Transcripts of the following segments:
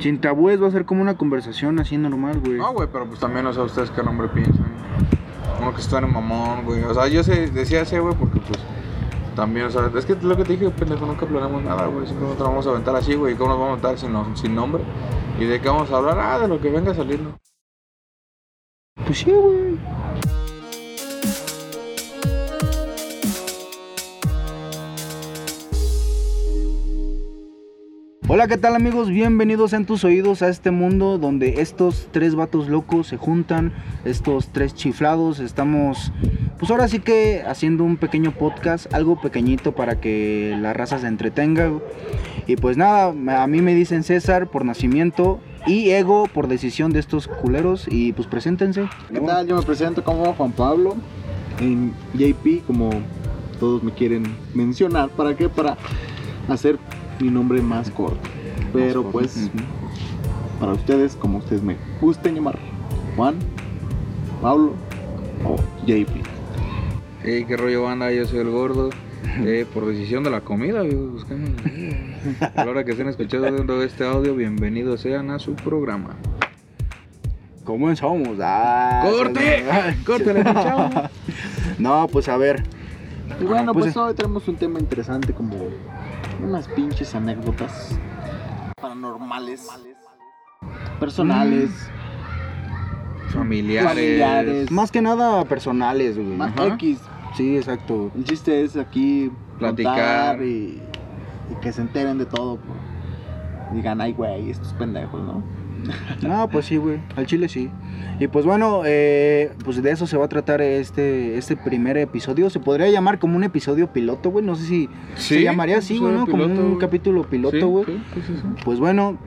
Sin tabúes va a ser como una conversación así normal, güey. No, güey, pero pues también, o sea, ustedes qué nombre piensan. Uno que está en mamón, güey. O sea, yo sé, decía ese, güey, porque pues también, o sea, es que lo que te dije, pendejo, nunca planeamos nada, güey. Simplemente nos vamos a aventar así, güey. ¿Cómo nos vamos a aventar sin, no- sin nombre? ¿Y de qué vamos a hablar? Ah, de lo que venga saliendo. Pues sí, güey. Hola, ¿qué tal amigos? Bienvenidos en tus oídos a este mundo donde estos tres vatos locos se juntan, estos tres chiflados, estamos pues ahora sí que haciendo un pequeño podcast, algo pequeñito para que la raza se entretenga. Y pues nada, a mí me dicen César por nacimiento y Ego por decisión de estos culeros y pues preséntense. ¿Qué tal? Yo me presento como Juan Pablo, en JP, como todos me quieren mencionar. ¿Para qué? Para hacer mi nombre más corto. Pero pues, para ustedes, como ustedes me gusten llamar, Juan, Pablo o JP. Hey, qué rollo banda, yo soy el gordo. Eh, por decisión de la comida, güey, buscamos. A la hora que estén escuchando este audio, bienvenidos sean a su programa. Comenzamos. Ah, ¡Corte! ¡Córtale, chavo! No, pues a ver. Y bueno, Pues, pues, hoy tenemos un tema interesante como unas pinches anécdotas paranormales, personales, Familiares. familiares, Más que nada personales, güey. más Ajá. X. Sí, exacto. El chiste es aquí Platicar. y que se enteren de todo. pues. Digan, ay, güey, estos pendejos, ¿no? No, pues sí, güey. Al chile sí. Y pues bueno, eh, pues de eso se va a tratar este, este primer episodio. Se podría llamar como un episodio piloto, güey. No sé si se llamaría así, güey, ¿no? Como un capítulo piloto, güey. Sí, sí. Pues bueno,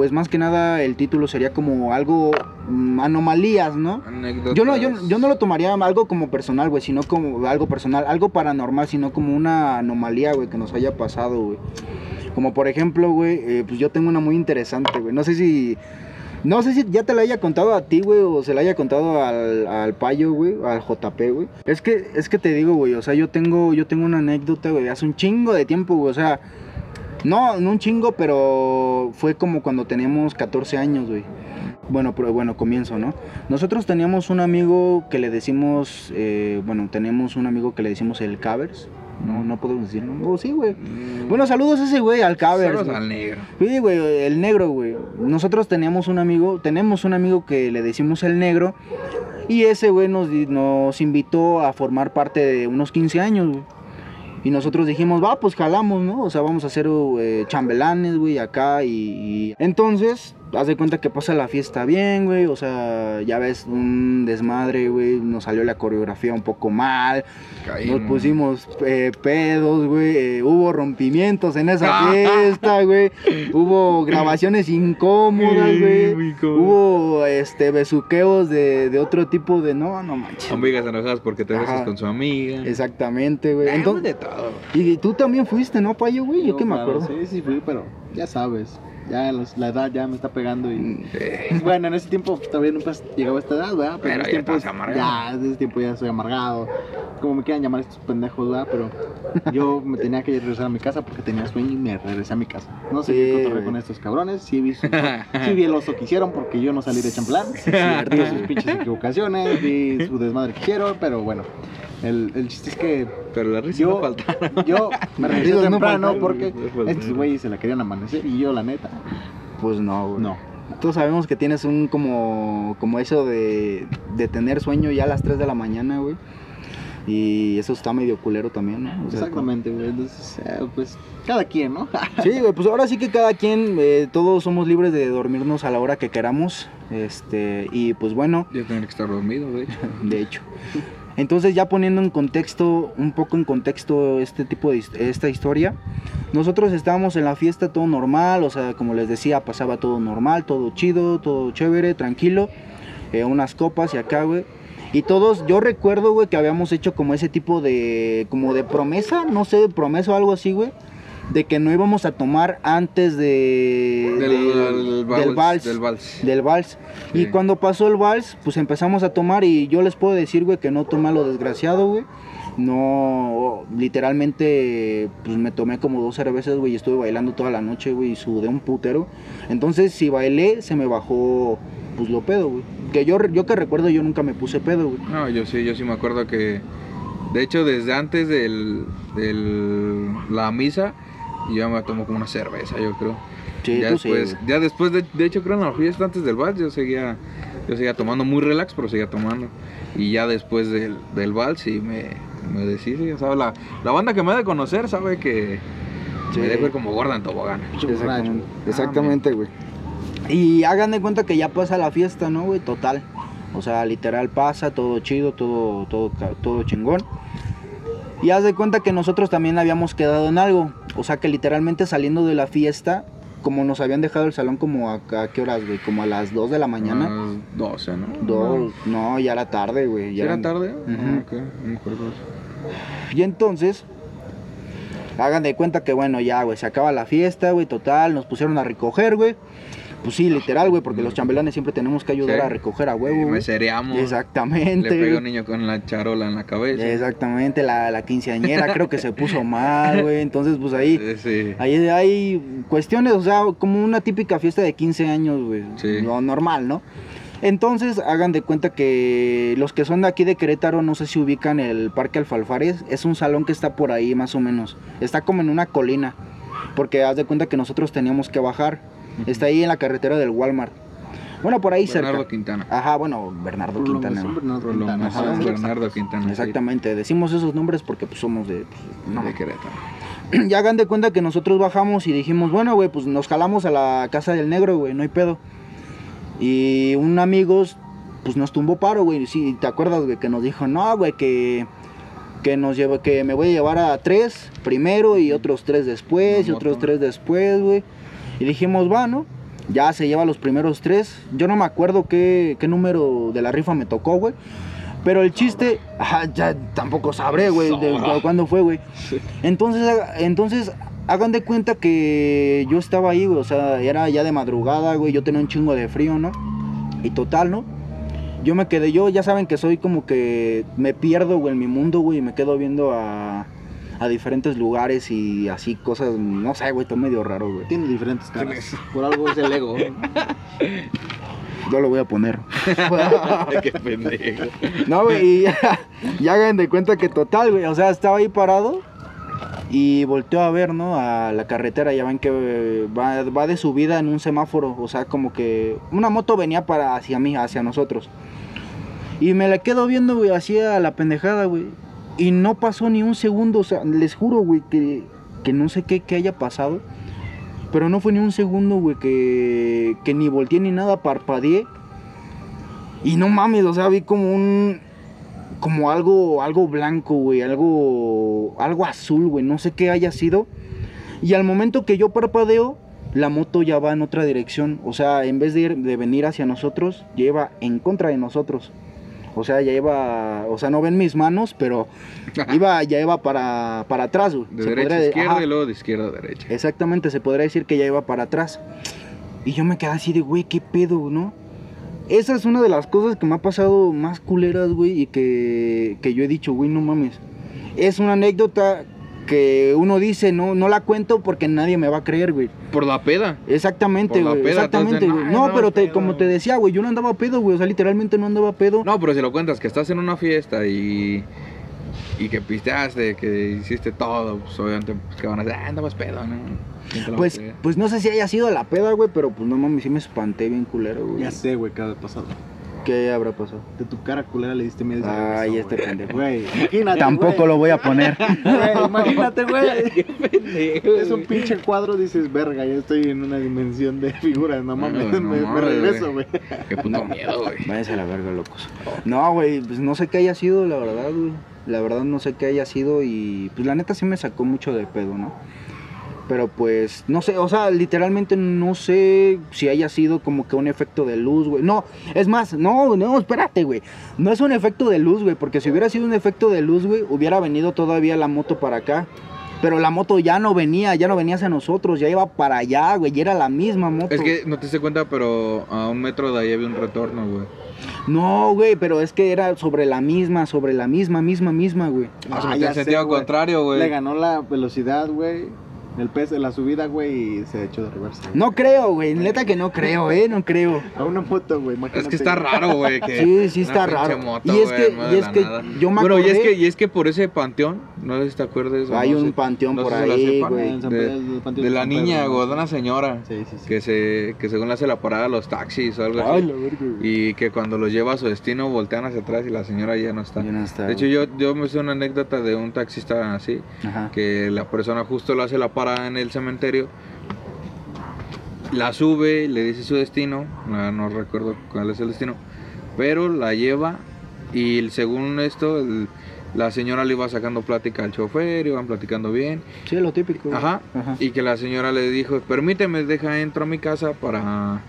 pues más que nada el título sería como algo mm, anomalías, ¿no? Anécdotas. Yo no, yo, yo no lo tomaría algo como personal, güey, sino como algo personal, algo paranormal, sino como una anomalía, güey, que nos haya pasado, güey. Como por ejemplo, güey, eh, pues yo tengo una muy interesante, güey. No sé si. No sé si ya te la haya contado a ti, güey, o se la haya contado al, al payo, güey, al JP, güey. Es que, es que te digo, güey, o sea, yo tengo, yo tengo una anécdota, güey, hace un chingo de tiempo, güey, o sea, no, no un chingo, pero fue como cuando teníamos 14 años, güey. Bueno, pero bueno, comienzo, ¿no? Nosotros teníamos un amigo que le decimos, eh, bueno, tenemos un amigo que le decimos el Cavers. No, no podemos decir, ¿no? Oh, sí, güey. Mm, Bueno, saludos a ese güey, al Cavers. saludos al negro. Sí, güey, el negro, güey. Nosotros teníamos un amigo, tenemos un amigo que le decimos el negro. Y ese güey nos, nos invitó a formar parte de unos 15 años, güey. Y nosotros dijimos, va, pues jalamos, ¿no? O sea, vamos a hacer eh, chambelanes, güey, acá. Y, y- Entonces, haz de cuenta que pasa la fiesta bien, güey. O sea, ya ves, un desmadre, güey. Nos salió la coreografía un poco mal. Caímos. Nos pusimos eh, pedos, güey. eh, hubo rompimientos en esa fiesta, güey. Hubo grabaciones incómodas, güey. Hubo este besuqueos de, de otro tipo de. No, no manches. Amigas enojadas porque te besas con su amiga. Exactamente, güey. Entonces, de todo. y tú también fuiste, ¿no, Payo, güey? Yo que me claro, acuerdo. Sí, sí, fui, pero ya sabes. Ya los- la edad ya me está pegando y... Eh, Bueno, en ese tiempo todavía nunca llegaba a esta edad, ¿verdad? Pero en ese ya tiempo amargado. Ya, desde ese tiempo ya soy amargado. Como me quieran llamar estos pendejos, ¿verdad? Pero yo me tenía que regresar a mi casa porque tenía sueño y me regresé a mi casa. No sé Sí, qué con estos cabrones. Sí vi, su- sí vi el oso que hicieron porque yo no salí de champlan. cierto. vi sus pinches equivocaciones, vi su desmadre que hicieron, pero bueno. El, el chiste es que Pero la risa Yo- no falta. yo me regresé risas no temprano faltaron, porque faltaron. estos güeyes se la querían amanecer y yo la neta, Pues no, güey. no. Todos sabemos que tienes un como, como eso de, de tener sueño ya a las 3 de la mañana, güey. Y eso está medio culero también, ¿no? O sea, Exactamente, güey. Entonces, eh, pues, cada quien, ¿no? Sí, güey, pues ahora sí que cada quien, eh, todos somos libres de dormirnos a la hora que queramos. Este, y pues bueno, Yo tenía que estar dormido, de hecho. de hecho. Entonces ya poniendo en contexto, un poco en contexto este tipo de esta historia, nosotros estábamos en la fiesta todo normal, o sea, como les decía, pasaba todo normal, todo chido, todo chévere, tranquilo, eh, unas copas y acá, güey. Y todos, yo recuerdo, güey, que habíamos hecho como ese tipo de, como de promesa, no sé, promesa o algo así, güey, de que no íbamos a tomar antes de... Del, del- del del vals. Del vals. Del vals. Y cuando pasó el vals, pues empezamos a tomar y yo les puedo decir, güey, que no tomé lo desgraciado, güey. No, literalmente, pues me tomé como dos cervezas, güey, y estuve bailando toda la noche, güey, y sudé un putero. Entonces, si bailé, se me bajó, pues lo pedo, güey. Que yo, yo que recuerdo, yo nunca me puse pedo, güey. No, yo sí, yo sí me acuerdo que. De hecho, desde antes del la misa, yo ya me tomo como una cerveza, yo creo. Sí, ya sí, después, ya después de, de hecho creo en la fiesta antes del vals yo seguía, yo seguía tomando muy relax, pero seguía tomando. Y ya después del, del vals sí me, me deshice, ya sabes, la, la banda que me ha de conocer sabe que Sí. me dejo ir como gorda en tobogán. Exactamente, Ah, exactamente, güey. Y hagan de cuenta que ya pasa la fiesta, ¿no, güey? Total. O sea, literal pasa, todo chido, todo, todo, todo chingón. Y haz de cuenta que nosotros también habíamos quedado en algo. O sea, que literalmente saliendo de la fiesta, como nos habían dejado el salón como a, a qué horas, güey, como a las 2 de la mañana. Unas 12, ¿no? Dos, no, ya era tarde, güey. ¿Ya ya era tarde? Ujú. Ah, ok, no. Y entonces, hagan de cuenta que, bueno, ya, güey, se acaba la fiesta, güey, total, nos pusieron a recoger, güey. Pues sí, literal, güey, porque los chambelanes siempre tenemos que ayudar Sí. a recoger a huevo, güey. mesereamos. Exactamente. Le pegó un niño con la charola en la cabeza. Exactamente, la, la quinceañera creo que se puso mal, güey. Entonces, pues ahí, Sí, sí. ahí hay cuestiones, o sea, como una típica fiesta de 15 años, güey. Sí. Lo normal, ¿no? Entonces, hagan de cuenta que los que son de aquí de Querétaro, no sé si ubican el Parque Alfalfares, es un salón que está por ahí más o menos. Está como en una colina, porque haz de cuenta que nosotros teníamos que bajar. Está ahí en la carretera del Walmart. Bueno, por ahí Bernardo cerca. Quintana. Ajá, bueno, Bernardo Quintana. Bernardo Quintana. Ajá. Bernardo Quintana. sí, Exactamente, decimos esos nombres porque pues, somos de... pues, no. De Querétaro. Ya hagan de cuenta que nosotros bajamos y dijimos, bueno, güey, pues nos jalamos a la casa del negro, güey, no hay pedo. Y un amigo, pues nos tumbó paro, güey. Sí, ¿te acuerdas, güey? Que nos dijo, no, güey, que, que nos lleva, que me voy a llevar a tres primero y otros tres después y otros tres después, güey. Y dijimos, va, ¿no? Ya se lleva los primeros tres. Yo no me acuerdo qué, qué número de la rifa me tocó, güey. Pero el chiste, ajá, ya tampoco sabré, güey, de cuándo fue, güey. Entonces, entonces, hagan de cuenta que yo estaba ahí, güey, o sea, era ya de madrugada, güey, yo tenía un chingo de frío, ¿no? Y total, ¿no? Yo me quedé, yo ya saben que soy como que me pierdo, güey, en mi mundo, güey, y me quedo viendo a, a diferentes lugares y así cosas, no sé, güey, está medio raro, güey. Tiene diferentes caras. Por algo es el ego. Yo lo voy a poner. Qué pendejo. No, güey, y ya, ya hagan de cuenta que total, güey, o sea, estaba ahí parado y volteó a ver, ¿no? A la carretera, ya ven que va, va de subida en un semáforo, o sea, como que una moto venía para hacia mí, hacia nosotros. Y me la quedo viendo, güey, así a la pendejada, güey. Y no pasó ni un segundo, o sea, les juro, güey, que, que no sé qué, qué haya pasado. Pero no fue ni un segundo, güey, que, que ni volteé ni nada, parpadeé. Y no mames, o sea, vi como un. Como algo, algo blanco, güey, algo, algo azul, güey, no sé qué haya sido. Y al momento que yo parpadeo, la moto ya va en otra dirección. O sea, en vez de, de venir hacia nosotros, iba en contra de nosotros. O sea, ya iba, o sea, no ven mis manos, pero iba, ya iba para, para atrás, güey. De Se derecha a izquierda ajá. y luego de izquierda a derecha. Exactamente, se podría decir que ya iba para atrás. Y yo me quedé así de, güey, qué pedo, ¿no? Esa es una de las cosas que me ha pasado más culeras, güey, y que, que yo he dicho, güey, no mames. Es una anécdota que uno dice, no, no la cuento porque nadie me va a creer, güey. Por la peda. Exactamente, Por la güey. peda, Exactamente, güey. no, No, pero te- pedo. como te decía, güey, yo no andaba pedo, güey. O sea, literalmente no andaba pedo. No, pero si lo cuentas que estás en una fiesta y. Y que pisteaste, que hiciste todo, pues obviamente, pues, que van a decir, ah, andabas pedo, ¿no? ¿Quién te la va a Pues, pues no sé si haya sido la peda, güey, pero pues no mames, sí me espanté bien culero, güey. Ya sé, güey, ha pasado. ¿Qué habrá pasado? De tu cara culera le diste medio. Ay, este pendejo. Güey, imagínate. Tampoco güey. lo voy a poner. Güey, imagínate, güey. pendejo, Es un pinche cuadro, dices, verga, ya estoy en una dimensión de figuras, no mames, no me, regreso, güey. Qué puto miedo, güey. Váyanse a la verga, locos. No, güey, pues no sé qué haya sido, la verdad, güey. La verdad no sé qué haya sido y pues la neta sí me sacó mucho de pedo, ¿no? Pero pues, no sé, o sea, literalmente no sé si haya sido como que un efecto de luz, güey. No, es más, no, no, espérate, güey. No es un efecto de luz, güey, porque si hubiera sido un efecto de luz, güey, hubiera venido todavía la moto para acá. Pero la moto ya no venía, ya no venía hacia nosotros, ya iba para allá, güey, y era la misma moto. Es que no te diste cuenta, pero a un metro de ahí había un retorno, güey. No, güey, pero es que era sobre la misma, sobre la misma, misma, misma, güey. Ah, Ah, en ya sé, sentido contrario, güey. Le ganó la velocidad, güey. El peso de la subida, güey, y se echó de reversa. güey. No creo, güey, neta que no creo, eh, no creo. A una moto, güey. Es imagínate. que está raro, güey. que Sí, sí está raro. moto, Y es güey, que- no y es que nada. yo me Bueno, y es, que, y es que por ese panteón, no sé si te acuerdas. Hay no un sé- panteón no por si lo ahí, sepan, güey. En San De, Pedro, el panteón de de la San niña, güey, de una señora. Sí, sí, sí. Que, se, que según le hace la parada a los taxis o algo Ay, así. la verga, güey. Y que cuando los lleva a su destino voltean hacia atrás y la señora ya no está. Ya no está, de hecho, güey. yo, yo me sé una anécdota de un taxista así, Ajá. que la persona justo le hace la parada en el cementerio, la sube, le dice su destino, no, no recuerdo cuál es el destino, pero la lleva y según esto, el- la señora le iba sacando plática al chofer, iban platicando bien, Sí, lo típico. Ajá. y que la señora le dijo, permíteme, deja entro a mi casa para,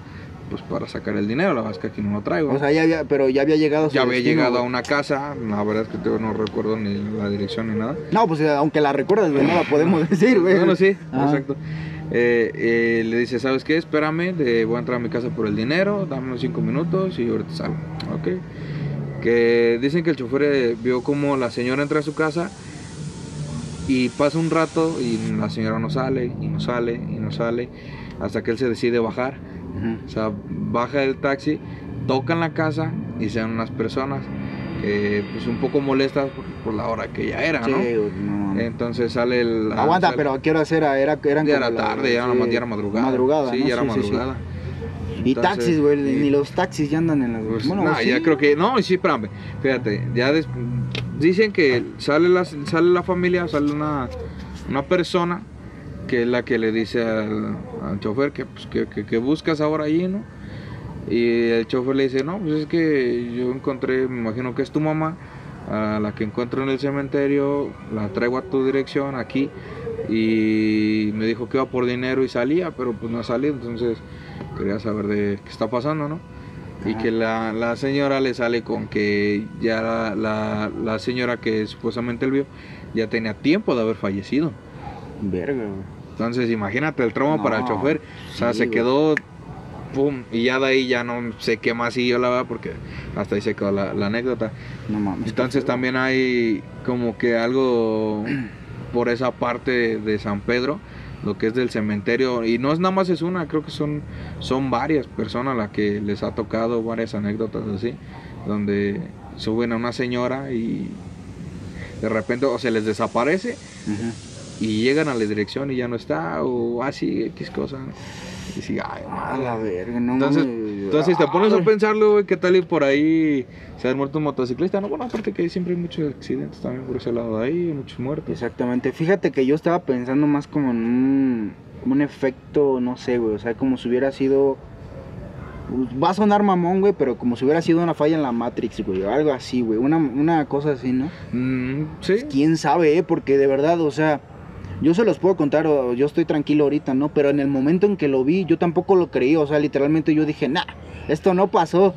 pues, para sacar el dinero, la verdad es que aquí no lo traigo. O sea, ya había, pero ya había llegado a su ya había destino, llegado a una casa, la verdad es que yo no recuerdo ni la dirección ni nada. No, pues eh, aunque la recuerdas, güey, no la podemos decir, güey. Bueno, sí, Ajá. exacto. Eh, eh, le dice, ¿sabes qué? Espérame, de- voy a entrar a mi casa por el dinero, dame unos cinco minutos y ahorita salgo. Ok. Que dicen que el chofer vio como la señora entra a su casa y pasa un rato y la señora no sale, y no sale, y no sale, hasta que él se decide bajar. O sea, baja del taxi, tocan la casa y sean unas personas que pues un poco molestas por, por la hora que ya era, ¿no? Entonces sale el... Aguanta, sale- pero ¿a qué hora era? Era, eran ya era tarde, ya, era, sí, ya era madrugada. Madrugada, Sí, ¿no? ya era Sí, madrugada. Y Entonces, taxis, güey, y- ni los taxis ya andan en las... Pues, bueno, no, sí. ya creo que. No, sí, espérame. Fíjate, ya des- dicen que sale la, sale la familia, sale una, una persona que es la que le dice al, al chofer que, pues, que, que- que buscas ahora allí, ¿no? Y el chofer le dice, no, pues es que yo encontré, me imagino que es tu mamá, a la que encuentro en el cementerio, la traigo a tu dirección aquí y me dijo que iba por dinero y salía, pero pues no ha salido, entonces quería saber de qué está pasando, ¿no? Y Ajá. que la, la señora le sale con que ya la, la, la señora que supuestamente él vio ya tenía tiempo de haber fallecido. Verga. Entonces imagínate el trauma No, para el chofer. O sea, se quedó, pum, y ya de ahí ya no sé qué más siguió la verdad porque hasta ahí se quedó la, la anécdota. No mames. Entonces también hay como que algo por esa parte de San Pedro, lo que es del cementerio, y no es nada más es una, creo que son, son varias personas las que les ha tocado varias anécdotas así, donde suben a una señora y de repente o se les desaparece Ujú. Y llegan a la dirección y ya no está, o así, X cosa. ¿no? Y sí, ay, A madre. la verga, no Entonces, mames. entonces te pones a pensarlo, güey, qué tal y por ahí se ha muerto un motociclista. No, bueno, aparte que siempre hay muchos accidentes también por ese lado de ahí, muchos muertos. Exactamente. Fíjate que yo estaba pensando más como en un, un efecto, no sé, güey. O sea, como si hubiera sido. Va a sonar mamón, güey, pero como si hubiera sido una falla en la Matrix, güey. O algo así, güey. Una, una cosa así, ¿no? Mm, sí. Quién sabe, ¿eh? Porque de verdad, o sea. Yo se los puedo contar, yo estoy tranquilo ahorita, ¿no? Pero en el momento en que lo vi, yo tampoco lo creí. O sea, literalmente yo dije, nah, esto no pasó.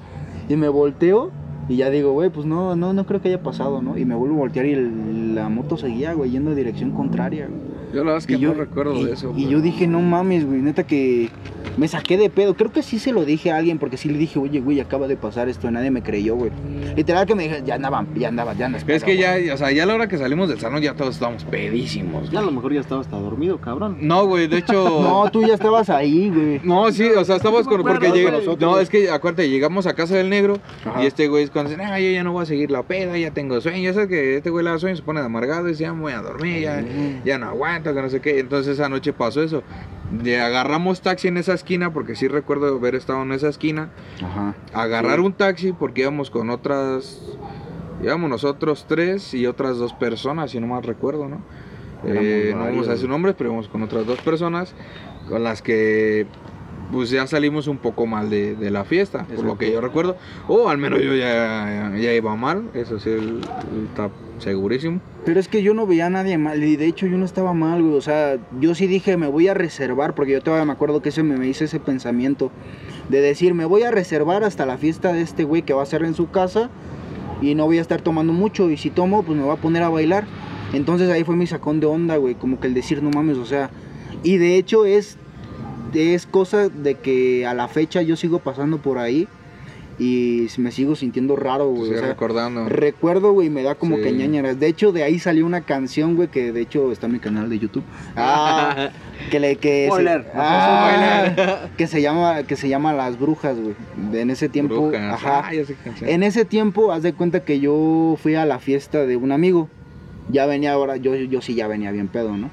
Y me volteo y ya digo, güey, pues no, no, no creo que haya pasado, ¿no? Y me vuelvo a voltear y el- la moto seguía, güey, yendo en dirección contraria. güey. Yo la verdad es que yo, no recuerdo y, de eso. y pero- yo dije, no mames, güey, neta que me saqué de pedo. Creo que sí se lo dije a alguien, porque sí le dije, oye, güey, acaba de pasar esto, nadie me creyó, güey. Literal que me dije, ya andaba, ya andaba, ya andaba. Es que ya, o sea, ya a la hora que salimos del salón ya todos estábamos pedísimos. Ya a lo mejor ya estaba hasta dormido, cabrón. No, güey, de hecho... No, tú ya estabas ahí, güey. No, sí, o sea, estábamos con. Porque güey. No, es que acuérdate, llegamos a casa del negro Ajá. y este güey es cuando dice, ah, yo ya no voy a seguir la peda, ya tengo sueño. Ya sabes que este güey le da sueño, se pone de amargado y dice, ya me voy a dormir, ya, ya no aguanto, que no sé qué. Entonces esa noche pasó eso. Le agarramos taxi en esa esquina, porque sí recuerdo haber estado en esa esquina. Ajá. Agarrar Sí. un taxi porque íbamos con otras. Íbamos nosotros tres y otras dos personas, si no mal recuerdo, ¿no? Eh, no vamos a decir nombres, pero íbamos con otras dos personas con las que pues ya salimos un poco mal de, de la fiesta, por lo que yo recuerdo. O al menos yo ya, ya iba mal, eso sí, el- el- está segurísimo. Pero es que yo no veía a nadie mal, y de hecho yo no estaba mal, güey. O sea, yo sí dije, me voy a reservar, porque yo todavía me acuerdo que ese me, me hice ese pensamiento de decir, me voy a reservar hasta la fiesta de este güey que va a ser en su casa y no voy a estar tomando mucho. Y si tomo, pues me voy a poner a bailar. Entonces ahí fue mi sacón de onda, güey, como que el decir, no mames, o sea, y de hecho es, es cosa de que a la fecha yo sigo pasando por ahí y me sigo sintiendo raro, güey. Estoy o sea, recordando. Recuerdo, güey, me da como Sí. que ñañaras. De hecho, de ahí salió una canción, güey, que de hecho está en mi canal de YouTube. Ah, que le que Spoiler. se, ah, que se llama que se llama Las Brujas, güey. En ese tiempo, Brujas. ajá. Ah. En ese tiempo, haz de cuenta que yo fui a la fiesta de un amigo. Ya venía ahora, yo, yo sí ya venía bien pedo, ¿no?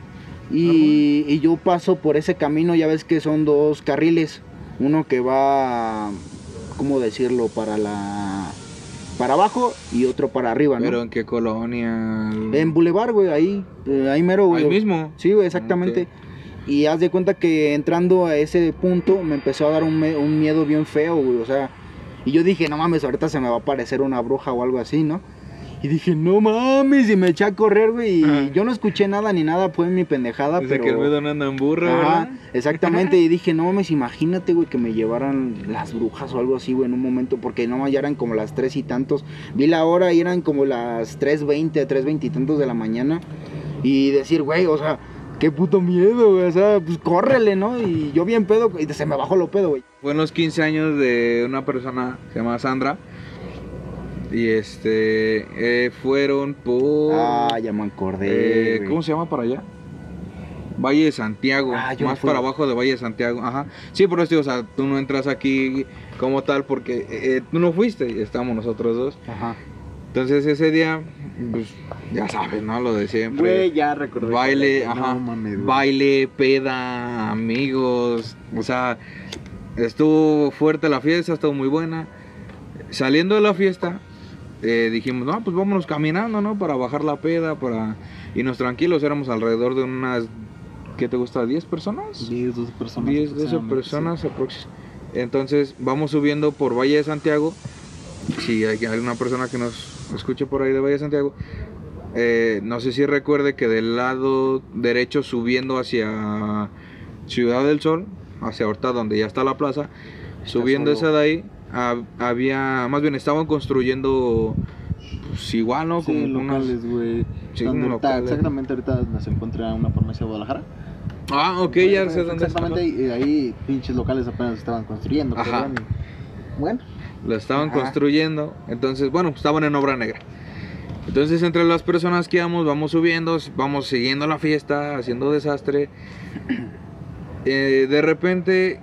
Y, y yo paso por ese camino, ya ves que son dos carriles. Uno que va, ¿cómo decirlo? Para la... Para abajo y otro para arriba, ¿no? Pero en qué colonia. En Boulevard, güey, ahí, eh, ahí mero, güey. Ahí mismo. Sí, güey, exactamente. Y haz de cuenta que entrando a ese punto me empezó a dar un, un miedo bien feo, güey. O sea, y yo dije, no mames, ahorita se me va a aparecer una bruja o algo así, ¿no? Y dije, no mames, y me eché a correr, güey. Y yo no escuché nada ni nada, fue mi pendejada, Dice pero... que el no anda en burro, Ajá, ¿verdad? exactamente. y dije, no mames, imagínate, güey, que me llevaran las brujas o algo así, güey, en un momento, porque no ya eran como las tres y tantos. Vi la hora y eran como las 3.20, 3.20 y tantos de la mañana. Y decir, güey, o sea, qué puto miedo, güey, o sea, pues córrele, ¿no? Y yo bien pedo, y se me bajó lo pedo, güey. Fue en los 15 años de una persona que se llama Sandra. Y este. eh, fueron por. Ah, ya me acordé. eh. ¿Cómo se llama para allá? Valle de Santiago, Ah, más fui. para abajo de Valle de Santiago, ajá. Sí, por eso, o sea, tú no entras aquí como tal porque eh, tú no fuiste y estamos nosotros dos. Ajá. Entonces ese día, pues, ya sabes, ¿no? Lo de siempre. Güey, ya recordé. baile, No ajá, mames, baile, peda, amigos, o sea, estuvo fuerte la fiesta, estuvo muy buena. Saliendo de la fiesta, eh, dijimos, no, pues vámonos caminando, ¿no? Para bajar la peda, para irnos tranquilos, éramos alrededor de unas, ¿qué te gusta? ¿10 personas? 10, 12 personas. 10, 12 aproximadamente, personas aproximadamente. Entonces vamos subiendo por Valle de Santiago. Si hay alguna persona que nos escuche por ahí de Valle de Santiago, eh, no sé si recuerde que del lado derecho subiendo hacia Ciudad del Sol, hacia Horta, donde ya está la plaza, subiendo solo. esa de ahí, había, más bien estaban construyendo, pues igual, ¿no? Sí, Como unas- locales, güey. Sí. Exactamente ahorita se encuentra una farmacia de Guadalajara. Ah, ok, ya sé dónde está. Exactamente, y ahí pinches locales apenas estaban construyendo. Ajá. y- Bueno, Lo estaban Ajá. construyendo. Entonces, bueno, estaban en obra negra. Entonces, entre las personas que íbamos, vamos subiendo, vamos siguiendo la fiesta, haciendo desastre. Eh, de repente,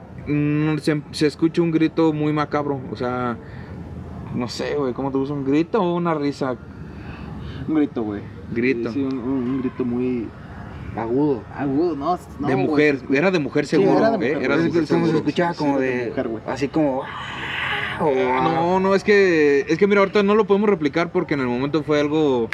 se, se escucha un grito muy macabro. O sea, no sé, güey, ¿cómo te gusta? ¿Un grito o una risa? un grito, güey. Grito. Sí, un, grito muy Agudo. agudo, no, no, de mujer. Era de mujer Sí, seguro. era de ¿eh? mujer, Era de mujer como se escuchaba Sí, como sí, de de... mujer, así como... Ah, No, no, es que, es que mira, ahorita no lo podemos replicar porque en el momento fue algo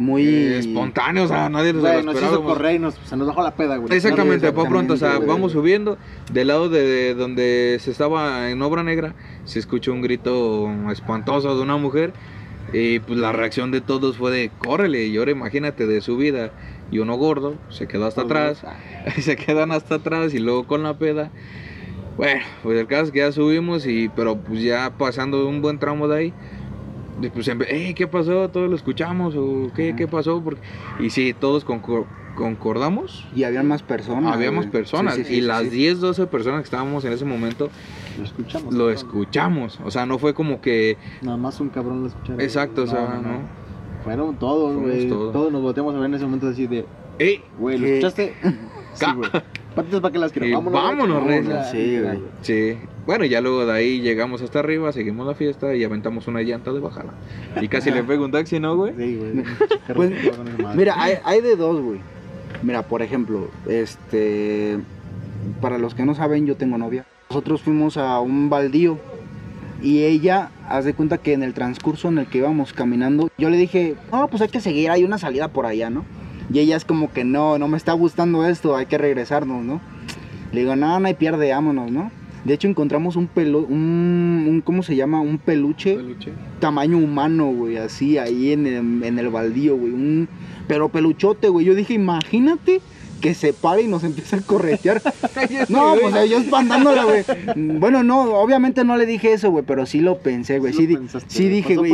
Muy... eh, espontáneo, o sea, nadie lo Güey, nos hizo correr y nos, se nos bajó la peda, güey. Exactamente, No, por pronto, o sea, vamos subiendo, del lado de, de donde se estaba en obra negra, se escuchó un grito espantoso de una mujer y pues la reacción de todos fue de córrele, y ahora imagínate de subida y uno gordo, se quedó hasta atrás, se quedan hasta atrás y luego con la peda. Bueno, pues el caso es que ya subimos y pero pues ya pasando un buen tramo de ahí, pues empe- "Ey, ¿qué pasó? ¿Todos lo escuchamos? ¿O qué, qué pasó? Porque, y sí, todos concor- concordamos Y había más personas. Habíamos güey. personas Sí, sí, sí, y las sí. 10, 12 personas que estábamos en ese momento Lo escuchamos. lo escuchamos. O sea, no fue como que... Nada más un cabrón lo escucharon. Exacto, o sea, no. Fueron todos, güey. todos. Todos. nos volteamos a ver en ese momento así de, ¡Ey! güey, ¿lo escuchaste? sí, güey. Patitas para que las quiero. Vámonos, vámonos. Ya, Sí, güey. Sí. Bueno, ya luego de ahí llegamos hasta arriba, seguimos la fiesta y aventamos una llanta de bajada. Y casi le pego un taxi, ¿no, güey? Sí, güey. Pues. Mira, hay, hay de dos, güey. Mira, por ejemplo, este... Para los que no saben, yo tengo novia. Nosotros fuimos a un baldío y ella, haz de cuenta que en el transcurso en el que íbamos caminando, yo le dije, no, pues hay que seguir, hay una salida por allá, ¿no? Y ella es como que no, no me está gustando esto, hay que regresarnos, ¿no? Le digo, no, no hay pierde, vámonos, ¿no? De hecho encontramos un pelo, un, un- ¿cómo se llama? Un peluche Peluche. tamaño humano, güey, así ahí en el, en el baldío, güey. Un, pero peluchote, güey. Yo dije, imagínate que se para y nos empieza a corretear. no, pues yo espantándola, güey. Bueno, no, obviamente no le dije eso, güey, pero sí lo pensé, güey. Sí, lo pensaste, sí dije, güey.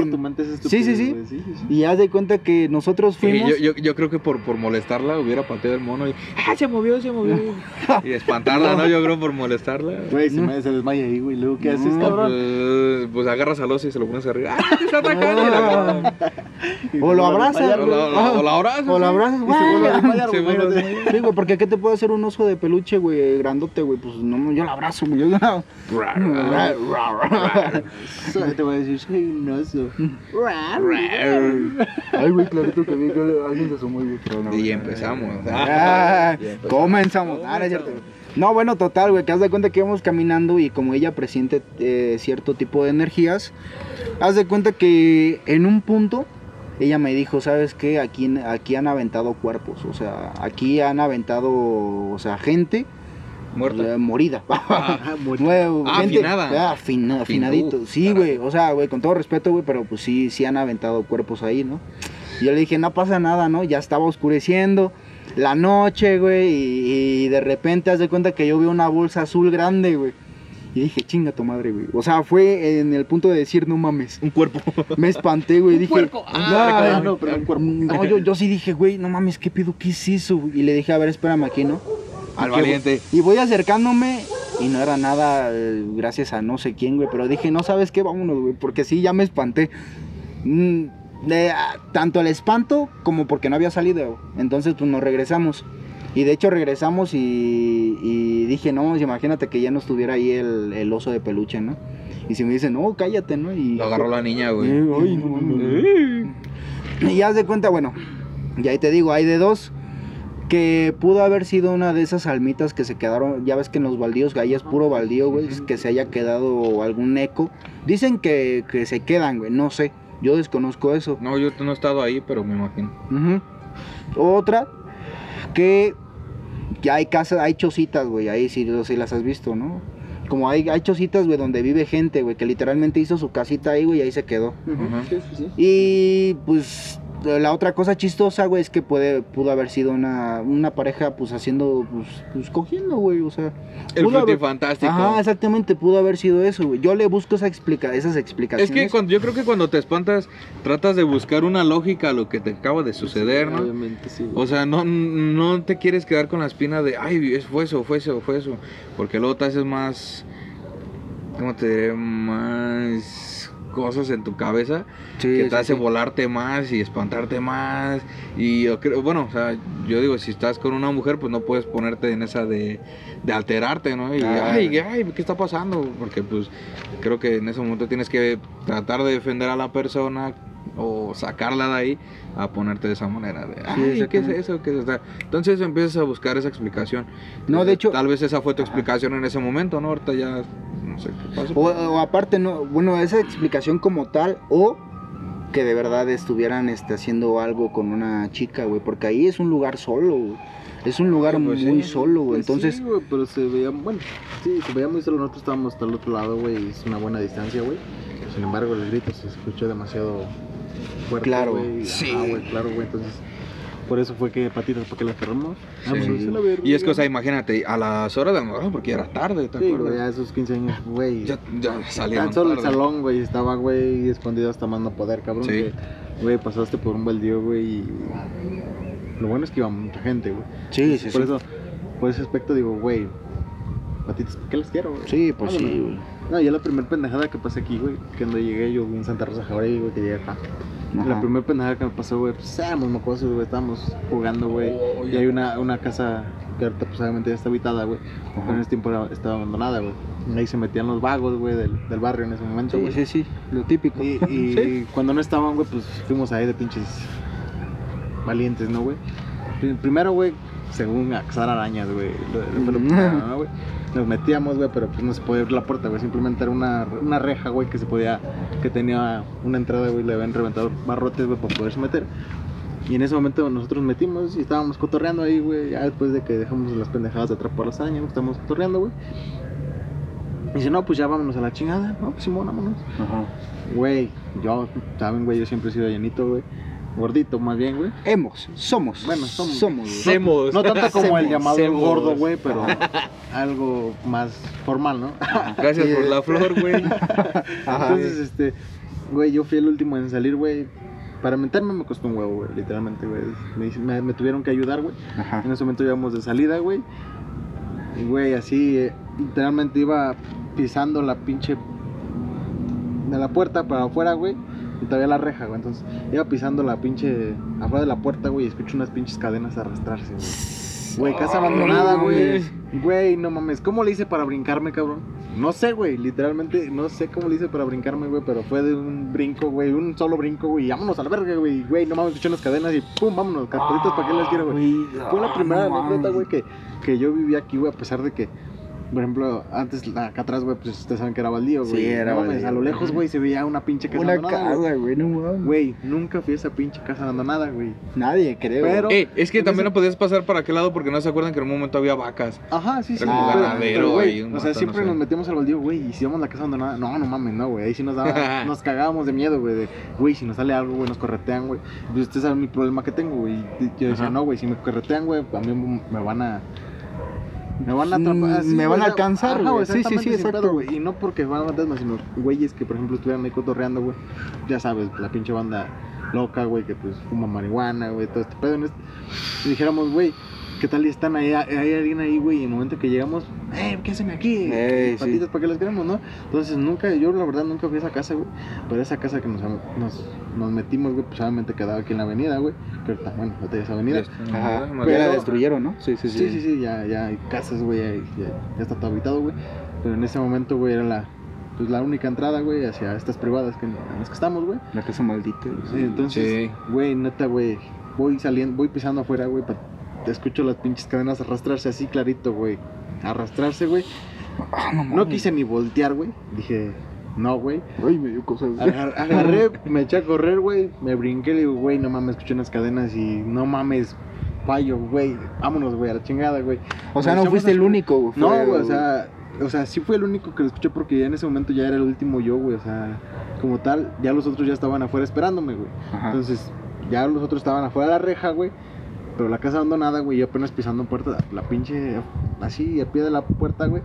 Sí, sí, sí. sí, sí, sí. Y haz de cuenta que nosotros Sí, fuimos. yo, yo, yo creo que por, por molestarla hubiera pateado el mono y ¡ah, se movió, se movió! y espantarla, ¿no? Yo creo por molestarla. Güey, se, No. me, se desmaya ahí, güey. Luego, ¿qué haces, cabrón? Pues, pues agarras al oso y se lo pones arriba. ¡Ah, te está atacando! O lo abrazas, O la, o la- o la abrazas. O lo sí. abrazas, Y se vuelve a güey. Sí, güey, porque ¿qué te puede hacer un oso de peluche, güey, grandote, güey? Pues no, yo lo abrazo, güey. Yo la... Eso te voy a decir, soy un oso. Ay, güey, clarito que vi que alguien se asomó, no, Y empezamos. Ah, Y empezamos. comenzamos. Ah, no es cierto. No, bueno, total, güey, que haz de cuenta que íbamos caminando y como ella presiente eh, cierto tipo de energías, haz de cuenta que en un punto ella me dijo, ¿sabes qué? Aquí, aquí han aventado cuerpos, o sea, aquí han aventado, o sea, gente Muerta. eh, morida. Ah, Ah, gente- afinada. ah, afina- Fin- afinadito. uf, sí, güey. O sea, güey, con todo respeto, güey, pero pues sí, sí han aventado cuerpos ahí, ¿no? Y yo le dije, no pasa nada, ¿no? Ya estaba oscureciendo la noche, güey, y, y de repente haz de cuenta que yo veo una bolsa azul grande, güey. Y dije, chinga tu madre, güey. O sea, fue en el punto de decir, no mames. Un cuerpo. Me espanté, güey. Dije, puerco. "Ah, no, pero un cuerpo. no, yo, yo sí dije, güey, no mames, ¿qué pedo? ¿Qué es eso? güey? Y le dije, a ver, espérame aquí, ¿no? Al valiente. Y voy acercándome y no era nada eh, gracias a no sé quién, güey. Pero dije, no sabes qué, vámonos, güey. Porque sí, ya me espanté. Mm, de, ah, tanto el espanto como porque no había salido. Entonces, pues nos regresamos. Y de hecho regresamos y, y dije, no, imagínate que ya no estuviera ahí el, el oso de peluche, ¿no? Y si me dicen, no, cállate, ¿no? Y Lo agarró la niña, güey. Eh, ay, no. Y haz de cuenta, bueno, y ahí te digo, hay de dos. Que pudo haber sido una de esas almitas que se quedaron. Ya ves que en los baldíos, ahí es puro baldío, güey. Que se haya quedado algún eco. Dicen que, que se quedan, güey. No sé. Yo desconozco eso. No, yo no he estado ahí, pero me imagino. Otra, que ya hay casas, hay chocitas, güey. Ahí sí, sí las has visto, ¿no? Como hay, hay chocitas, güey, donde vive gente, güey, que literalmente hizo su casita ahí, güey, y ahí se quedó. Ujú, sí, sí, sí. Y pues la otra cosa chistosa, güey, es que puede, pudo haber sido una, una pareja, pues haciendo, pues, pues cogiendo, güey, o sea. El haber- frutifantástico. Ajá, exactamente, pudo haber sido eso, güey. Yo le busco esa explica esas Es explicaciones. que cuando, yo creo que cuando te espantas, tratas de buscar una lógica a lo que te acaba de suceder, ¿no? Obviamente, sí. güey. O sea, no, no te quieres quedar con la espina de, ay, es- fue eso, fue eso, fue eso. Porque luego te haces más, ¿cómo te diré? Más cosas en tu cabeza Sí, que sí, te hace sí. volarte más y espantarte más. Y yo creo, bueno, o sea, yo digo, si estás con una mujer, pues no puedes ponerte en esa de, de alterarte, ¿no? Y, Ah. ay, ¿qué- ay, ¿qué está pasando? Porque pues creo que en ese momento tienes que tratar de defender a la persona o sacarla de ahí a ponerte de esa manera. De, ay, ¿qué es eso? ¿Qué es eso? Entonces empiezas a buscar esa explicación. No, de hecho- Tal vez esa fue tu explicación en ese momento, ¿no? Ahorita ya no sé qué pasó. O, o aparte, no, bueno, esa explicación como tal, o que de verdad estuvieran este, haciendo algo con una chica, güey, porque ahí es un lugar solo, güey. Es un lugar Pues sí. muy solo, güey. Pues Entonces, Sí, güey, pero se veía, bueno, sí, se veía muy solo. Nosotros estábamos hasta el otro lado, güey, es una buena distancia, güey. Sin embargo, el grito se escuchó demasiado fuerte. Claro. güey. Sí. Ah, güey, claro, güey. Entonces, por eso fue que patitas, ¿por qué las cerramos? Sí. Y es que, o sea, imagínate, a las horas de la porque ya era tarde, ¿te Sí, acuerdas? a esos 15 años, güey. Ya, ya salieron Tan solo el salón, güey, estaba, güey, escondido hasta más no poder, cabrón. Sí. que, Güey, pasaste por un baldío, güey, y... Lo bueno es que iba mucha gente, güey. sí, sí, por sí. eso, por ese aspecto digo, güey, patitas, ¿por qué las quiero, güey? Sí, pues sí, güey. No, ya la primera pendejada que pasé aquí, güey, que cuando llegué yo vi en Santa Rosa Jauregui, güey, que llegué acá. Ajá. La primera pendejada que me pasó, güey, pues éramos mocosos, güey, estábamos jugando, güey. Oh, y ya. hay una, una casa que ahorita pues obviamente ya está habitada, güey. Pero en ese tiempo era- estaba abandonada, güey. Ahí se metían los vagos, güey, del, del barrio en ese momento, Sí, güey. sí, sí, lo típico. Y, y cuando no estaban, güey, pues fuimos ahí de pinches valientes, ¿no, güey? Pri- Primero, güey, según a cazar arañas, güey. lo- lo- lo ¿no, güey? Nos metíamos, güey, pero pues no se podía abrir la puerta, güey. Simplemente era una, una reja, güey, que se podía, que tenía una entrada, güey, le habían reventado barrotes, güey, para poderse meter. Y en ese momento nosotros metimos y estábamos cotorreando ahí, güey, ya después de que dejamos las pendejadas de atrapar las arañas, estábamos cotorreando, güey. Y dice, no, pues ya vámonos a la chingada. No, pues Simón, vámonos. Ajá. Güey, yo, saben, güey, yo siempre he sido llenito, güey. Gordito más bien, güey. Hemos, somos. Bueno, somos. Somos, güey. Semos. No tanto como el llamado semos. gordo, güey, pero algo más formal, ¿no? Gracias por la flor, güey. Ajá. Entonces, este, güey, yo fui el último en salir, güey. Para meterme me costó un huevo, güey, literalmente, güey. Me, me- me tuvieron que ayudar, güey. Ajá. En ese momento íbamos de salida, güey. Y, güey, así, eh, literalmente iba pisando la pinche. de la puerta para afuera, güey. Y todavía la reja, güey. Entonces, iba pisando la pinche. afuera de la puerta, güey. Y escucho unas pinches cadenas arrastrarse, güey. Güey, casa abandonada, güey. Güey, no mames. ¿Cómo le hice para brincarme, cabrón? No sé, güey. Literalmente, no sé cómo le hice para brincarme, güey. Pero fue de un brinco, güey. Un solo brinco, güey. Vámonos a la verga, güey. Güey, no mames, escuché las cadenas y pum, vámonos. Carpetitos, ¿para qué las quiero, güey? Fue la primera anécdota, güey, que, que yo viví aquí, güey, a pesar de que, por ejemplo, antes acá atrás, güey, pues ustedes saben que era baldío, güey. Sí, era No mames, baldío, A lo lejos, güey, se veía una pinche casa Una abandonada, güey. casa, güey, no mames. Güey, nunca fui a esa pinche casa abandonada, güey. Nadie creo. Pero- Eh, es que también ese- no podías pasar para aquel lado porque no se acuerdan que en un momento había vacas. Ajá, sí, sí. Era como pero- ganadero güey, O sea, siempre no sé. nos metíamos al baldío, güey, y si íbamos a la casa abandonada, no, no mames, no, güey. Ahí sí nos daba, nos cagábamos de miedo, güey, de, güey, si nos sale algo, güey, nos corretean, güey. Pues ustedes saben mi problema que tengo, güey. Yo decía, Ajá. no, güey, si me corretean, güey, a mí me van a. Me van a Mm, atrapar. así, me van a alcanzar, güey. Sí, sí, sí, exacto. güey. Y no porque van a fantasmas, sino güeyes que, por ejemplo, estuvieran ahí cotorreando, güey. Ya sabes, la pinche banda loca, güey, que pues fuma marihuana, güey, todo este pedo. En este- Y dijéramos, güey, ¿qué tal y están ahí? Hay alguien ahí, güey, y en el momento que llegamos, eh, ¿qué hacen aquí? Ey, sí. Patitas, ¿para qué las queremos, no? Entonces, nunca, yo la verdad nunca fui a esa casa, güey. Pero esa casa que nos, nos, nos metimos, güey, pues obviamente quedaba aquí en la avenida, güey. Ahorita, bueno, ahorita ya es avenida. Ajá. Más- Ya la Pero- destruyeron, ¿no? Sí, sí, sí. Sí, sí, sí, ya, ya hay casas, güey, ya, ya- ya está todo habitado, güey. Pero en ese momento, güey, era la, pues, la única entrada, güey, hacia estas privadas que, en las que estamos, güey. La casa maldita. güey. Sí, entonces, Sí. güey, neta, güey, voy saliendo, voy pisando afuera, güey, pa- te escucho las pinches cadenas arrastrarse así clarito, güey. Arrastrarse, güey. Ah, no, quise ni voltear, güey. Dije, no, güey. Ay, me dio cosas. Agar- agarré, me eché a correr, güey. Me brinqué, le digo, güey, no mames, escuché unas cadenas y no mames, fallo, güey. Vámonos, güey, a la chingada, güey. O sea, no fuiste el único, güey. No, güey, o sea, o sea, sí fue el único que lo escuché porque ya en ese momento ya era el último yo, güey. O sea, como tal, ya los otros ya estaban afuera esperándome, güey. Ajá. Entonces, ya los otros estaban afuera de la reja, güey. Pero la casa abandonada, güey, yo apenas pisando puerta, la pinche, así, a pie de la puerta, güey.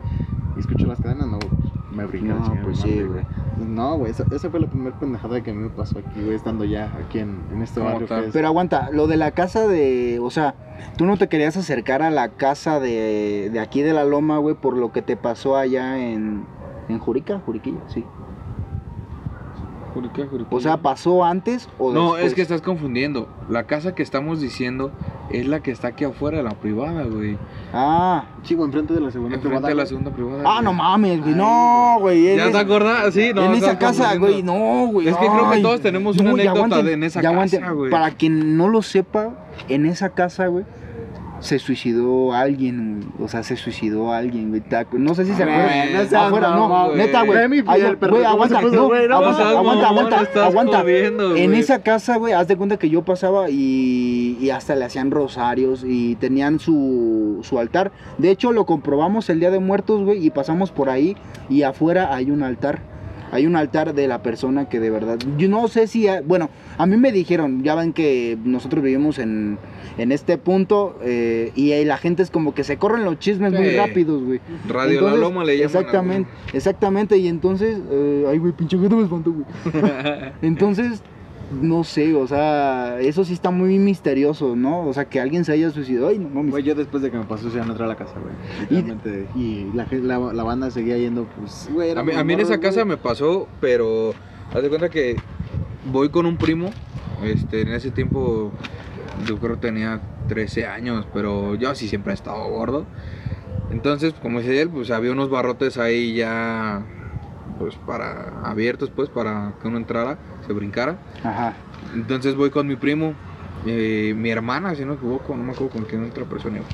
Y escucho las cadenas, no, güey, me brinqué la No, pues sí, güey. No, güey, esa, esa fue la primera pendejada que a mí me pasó aquí, güey, estando ya aquí en, en este ¿Cómo barrio que es... Pero aguanta, lo de la casa de. O sea, tú no te querías acercar a la casa de, de aquí de la Loma, güey, por lo que te pasó allá en. En Jurica, Juriquilla, sí. Juriquilla, Juriquilla. O sea, ¿pasó antes o No, después? es que estás confundiendo. La casa que estamos diciendo es la que está aquí afuera, la privada, güey. Ah. Sí, güey, enfrente de la segunda Enfrente de la privada, segunda privada. Ah, güey. no mames, güey. Ay, No, güey. ¿Ya te acuerdas? Sí, no. en esa casa, güey, no, güey. Es que creo que todos tenemos una anécdota de- en esa casa, güey. Para quien no lo sepa, en esa casa, güey, se suicidó alguien. O sea, se suicidó alguien, güey. No sé si se acuerdan. no Afuera, no, güey. neta, güey. Güey, ¿cómo se aguanta, no, güey? No, aguanta, aguanta, aguanta, estás aguanta. jodiendo, En esa casa, güey, haz de cuenta que yo pasaba y, y hasta le hacían rosarios y tenían su, su altar. De hecho, lo comprobamos el Día de Muertos, güey, y pasamos por ahí y afuera hay un altar. Hay un altar de la persona que de verdad. Yo no sé si. ha- Bueno, a mí me dijeron, ya ven que nosotros vivimos en, en este punto eh, y la gente es como que se corren los chismes muy rápidos, güey. Radio Entonces, La Loma le llaman. Exactamente, exactamente. Y entonces, eh, ay, güey, pinche me espantó, güey. Entonces, no sé, o sea, eso sí está muy misterioso, ¿no? O sea, que alguien se haya suicidado. Ay, no mames. Güey, yo después de que me pasó, ya no entré a la casa, güey. Y- Literalmente. Y, la, gen- la, la banda seguía yendo, pues, güey. A mí, a mí en esa casa me pasó, pero haz de cuenta que voy con un primo. Este, en ese tiempo yo creo que tenía 13 años, pero yo sí siempre he estado gordo. Entonces, como dice él, pues había unos barrotes ahí ya pues para abiertos pues para que uno entrara, se brincara. Ajá. Entonces voy con mi primo, eh, mi hermana, si no me equivoco, no me acuerdo con quién otra persona iba.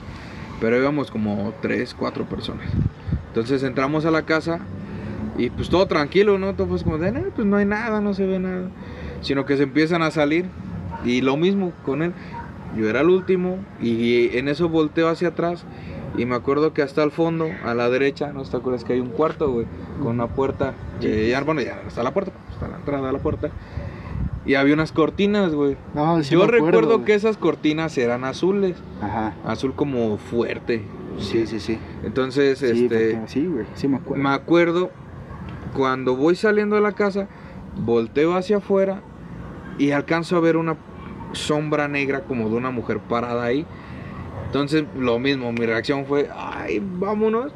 Pero íbamos como tres, cuatro personas. Entonces entramos a la casa y pues todo tranquilo, ¿no? Todo pues como de, "No, pues no hay nada, no se ve nada. Sino que se empiezan a salir y lo mismo con él. Yo era el último y en eso volteo hacia atrás y me acuerdo que hasta el fondo, a la derecha, ¿no te acuerdas que hay un cuarto, güey? Con una puerta, que ya, bueno, ya está la puerta, está la entrada de la puerta. y había unas cortinas, güey. No, sí Yo acuerdo, recuerdo güey. que esas cortinas eran azules, Ajá. azul como fuerte. Sí, sí, sí. Entonces, Sí, este, sí, güey. Sí me acuerdo. me acuerdo cuando voy saliendo de la casa, volteo hacia afuera y alcanzo a ver una sombra negra como de una mujer parada ahí. Entonces, lo mismo, mi reacción fue, ay, vámonos.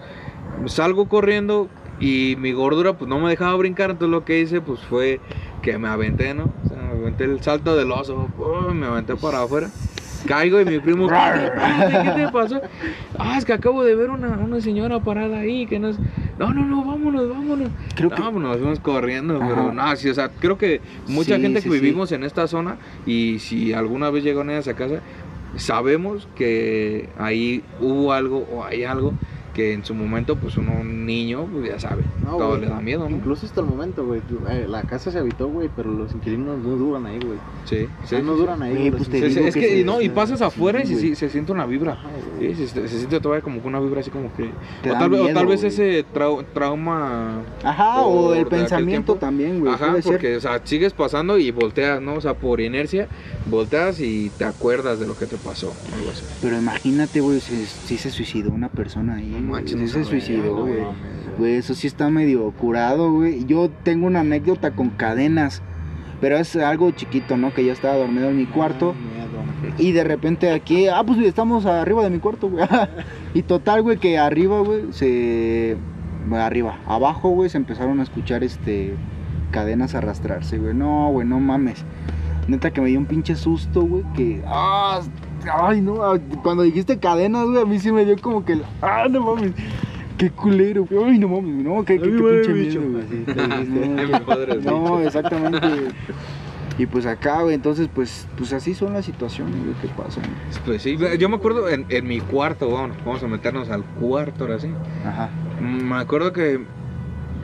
Salgo corriendo y mi gordura pues no me dejaba brincar, entonces lo que hice pues fue que me aventé, ¿no? O sea, me aventé el salto del oso, me aventé para afuera. Caigo y mi primo, ¿qué te, pasa? ¿Qué te pasó? Ah, es que acabo de ver una, una señora parada ahí que no es... No, no, no, vámonos, vámonos. Creo que- No, pues nos fuimos corriendo, Ajá. pero no, sí, o sea, creo que mucha Sí, gente sí, que sí. vivimos en esta zona y si alguna vez llegaron a casa, sabemos que ahí hubo algo o hay algo que en su momento, pues uno un niño, pues ya sabe, No, todo güey. le da miedo, ¿no? Incluso hasta el momento, güey. eh, la casa se habitó, güey, pero los inquilinos no duran ahí, güey. Sí, O sí. sea, no duran ahí, Güey, pues te digo es que que, se- y no, y pasas afuera y se, se siente una vibra. Sí, se, se siente todavía como que una vibra así como que... O tal, vez- o miedo, tal vez güey. ese trau- trauma... Ajá, o el pensamiento también, güey. Ajá, puede ser. porque, o sea, sigues pasando y volteas, ¿no? O sea, por inercia, volteas y te acuerdas de lo que te pasó. Algo así. Pero imagínate, güey, si, si se suicidó una persona ahí. Manches, no se suicidó, güey. Güey, eso sí está medio curado, güey. Yo tengo una anécdota con cadenas. Pero es algo chiquito, ¿no? Que yo estaba dormido en mi cuarto. Miedo. Y de repente aquí, ah, pues estamos arriba de mi cuarto, güey. y total, güey, que arriba, güey, se. bueno, arriba, abajo, güey, se empezaron a escuchar este. cadenas arrastrarse, güey. No, güey, no mames. Neta que me dio un pinche susto, güey, que. ¡Ah! Ay, no, ah, cuando dijiste cadenas, güey, a mí sí me dio como que. el- ¡Ah, no mames! ¡Qué culero! güey. ¡Ay, no mames! No, qué, qué, qué pinche bicho. miedo, güey. no, no, exactamente. Y pues acá, güey, entonces, pues, pues así son las situaciones, güey, que pasan. Pues sí, yo me acuerdo en, en mi cuarto, bueno, vamos a meternos al cuarto ahora sí. Ajá. Me acuerdo que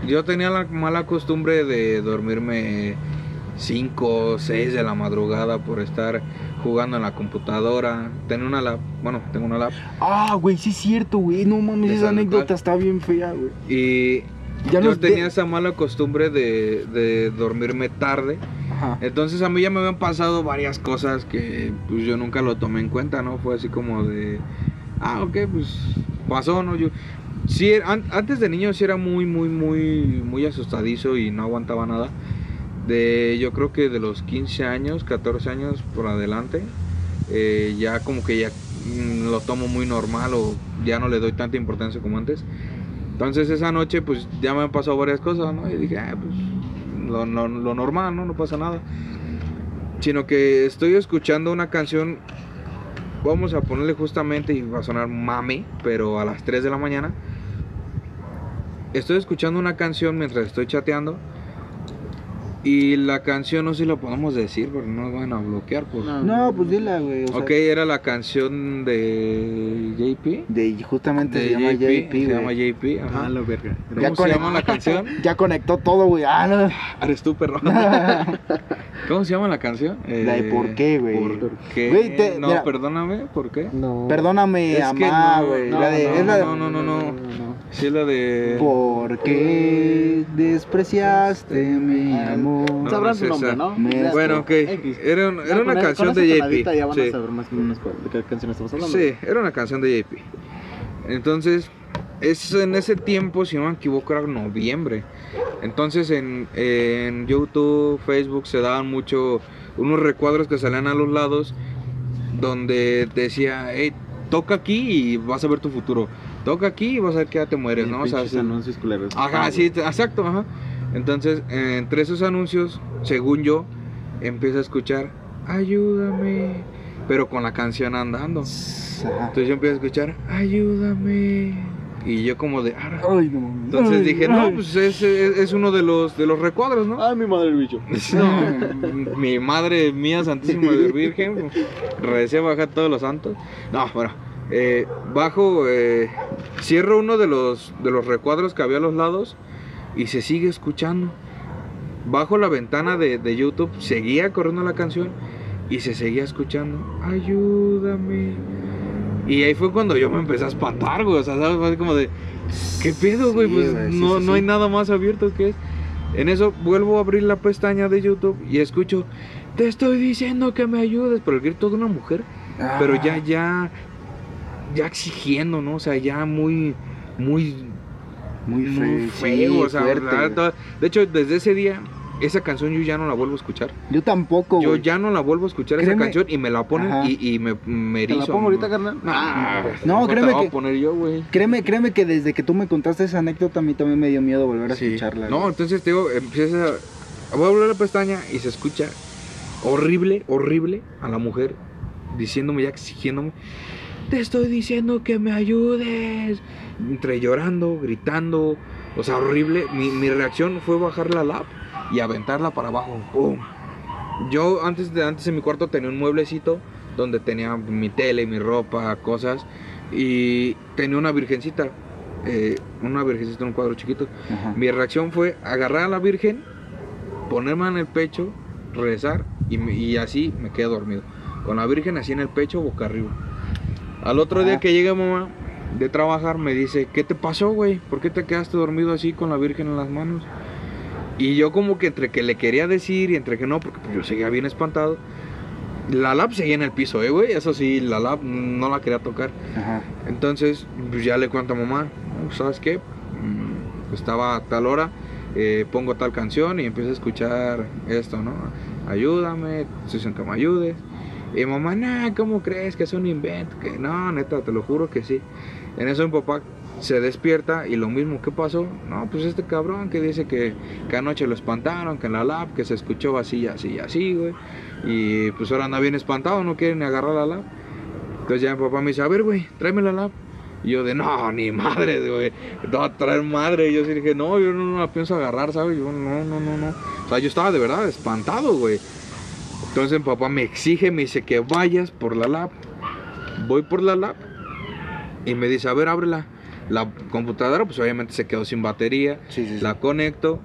yo tenía la mala costumbre de dormirme 5 o 6 de la madrugada por estar jugando en la computadora. Tenía una lap, bueno, tengo una lap. Ah, güey, sí es cierto, güey. No mames, esa anécdota está bien fea, güey. Y Ya yo nos de- tenía esa mala costumbre de, de dormirme tarde. Ajá. Entonces a mí ya me habían pasado varias cosas que pues yo nunca lo tomé en cuenta, ¿no? Fue así como de, ah, ok, pues pasó, ¿no? Yo, sí, an- antes de niño sí era muy, muy, muy, muy asustadizo y no aguantaba nada. De, yo creo que de los 15 años, 14 años por adelante, eh, ya como que ya mm, lo tomo muy normal o ya no le doy tanta importancia como antes. Entonces esa noche pues ya me han pasado varias cosas, ¿no? Y dije, ah, pues lo, lo- normal, ¿no? No pasa nada. Sino que estoy escuchando una canción, vamos a ponerle justamente, y va a sonar mame, pero a las 3 de la mañana. Estoy escuchando una canción mientras estoy chateando. Y la canción no sé si la podemos decir porque no nos van a bloquear. Por... No, pues dila, güey. o sea, ok, era la canción de JP. De, justamente De se llama JP, se llama. JP. Ajá. Ah, la verga. ¿Cómo Ya se llama la canción? Ya conectó todo, güey. Ah, no. Eres tú, perro. ¿Cómo se llama la canción? La de ¿por qué, güey? ¿Por qué? Güey, te- no, mira. perdóname, ¿por qué? No. Perdóname, Es que amá, no, güey. no, la de, no, es la de- no, no, no, no. Sí, es la de. ¿Por qué despreciaste mi amor? No, Sabrán no su nombre, esa. ¿no? Me- Bueno, ok. X. Era, un- una canción de JP. Ya van Sí. a saber más o menos cuál- de qué canción estamos hablando. Sí, era una canción de JP. Entonces, es en ese tiempo, si no me equivoco, era noviembre. Entonces en, en YouTube, Facebook se daban mucho unos recuadros que salían a los lados donde decía, hey, toca aquí y vas a ver tu futuro. Toca aquí y vas a ver que ya te mueres, ¿no? O sea, sí. anuncios culeros. Ajá, Ah, sí, exacto, ajá. Entonces, eh, entre esos anuncios, según yo, empiezo a escuchar, ayúdame, pero con la canción andando. Entonces yo empiezo a escuchar, ayúdame. Y yo como de. Ay, no entonces Ay, dije, no, pues es, es- es uno de los, de los recuadros, ¿no? Ay, mi madre el bicho. No, mi madre mía, Santísima de Virgen, recé bajar todos los santos. No, bueno, eh, bajo, eh, cierro uno de los, de los recuadros que había a los lados y se sigue escuchando. Bajo la ventana de, de YouTube, seguía corriendo la canción y se seguía escuchando. Ayúdame. Y ahí fue cuando yo me empecé a espantar, güey. O sea, ¿sabes? Fue como de, ¿qué pedo, güey? Sí, Pues güey, sí, no, sí, no hay nada más abierto que es. En eso vuelvo a abrir la pestaña de YouTube y escucho, te estoy diciendo que me ayudes, pero el grito de una mujer, pero ya, Ah, ya, ya exigiendo, ¿no? O sea, ya muy, muy, Muy feo. muy sí, feo, o sea, fuerte, toda- de hecho, desde ese día, esa canción yo ya no la vuelvo a escuchar. Yo tampoco, Yo ya no la vuelvo a escuchar esa Créeme- canción y me la ponen Ajá. y, y me, me ¿Te la erizo, pongo ahorita, ¿no? carnal? Ah, No, mejor te créeme la voy que- a poner yo, güey. Créeme, créeme que desde que tú me contaste esa anécdota a mí también me dio miedo volver a Sí. escucharla. No, entonces te digo, empieza Voy a volver la pestaña y se escucha horrible, horrible a la mujer diciéndome, ya exigiéndome. Te estoy diciendo que me ayudes. Entre llorando, gritando. O sea, horrible. Mi, mi reacción fue bajar la lap y aventarla para abajo. ¡Pum! Yo antes, de, antes en mi cuarto tenía un mueblecito donde tenía mi tele, mi ropa, cosas. Y tenía una virgencita. eh, una virgencita en un cuadro chiquito. Ajá. Mi reacción fue agarrar a la Virgen, ponerme en el pecho, rezar y, y así me quedé dormido. Con la Virgen así en el pecho, boca arriba. Al otro día Ah. que llega mamá de trabajar me dice, ¿qué te pasó, güey? ¿Por qué te quedaste dormido así con la Virgen en las manos? Y yo como que entre que le quería decir y entre que no, porque pues yo seguía bien espantado. La lap seguía en el piso, eh, güey. Eso sí, la lap no la quería tocar. Ajá. Entonces, pues ya le cuento a mamá, "No, ¿sabes qué? Mm, Estaba a tal hora, eh, pongo tal canción y empiezo a escuchar esto, ¿no? Ayúdame, estoy diciendo que me ayudes. Y mamá, nah, ¿cómo crees que es un invento? Que no, neta, te lo juro que sí. En eso mi papá se despierta y lo mismo, ¿qué pasó? No, pues este cabrón que dice que, que anoche lo espantaron, que en la lab, que se escuchó así, así, así, güey. Y pues ahora anda bien espantado, no quiere ni agarrar la lab. Entonces ya mi papá me dice, a ver, güey, tráeme la lab. Y yo de, no, ni madre, güey, a traer madre. Y yo sí dije, no, yo no, no la pienso agarrar, ¿sabes? Yo, no, no, no, no. O sea, yo estaba de verdad espantado, güey. Entonces mi papá me exige, me dice que vayas por la lab. Voy por la lab y me dice, a ver, ábrela. La computadora, pues obviamente se quedó sin batería. Sí, sí, sí. La conecto,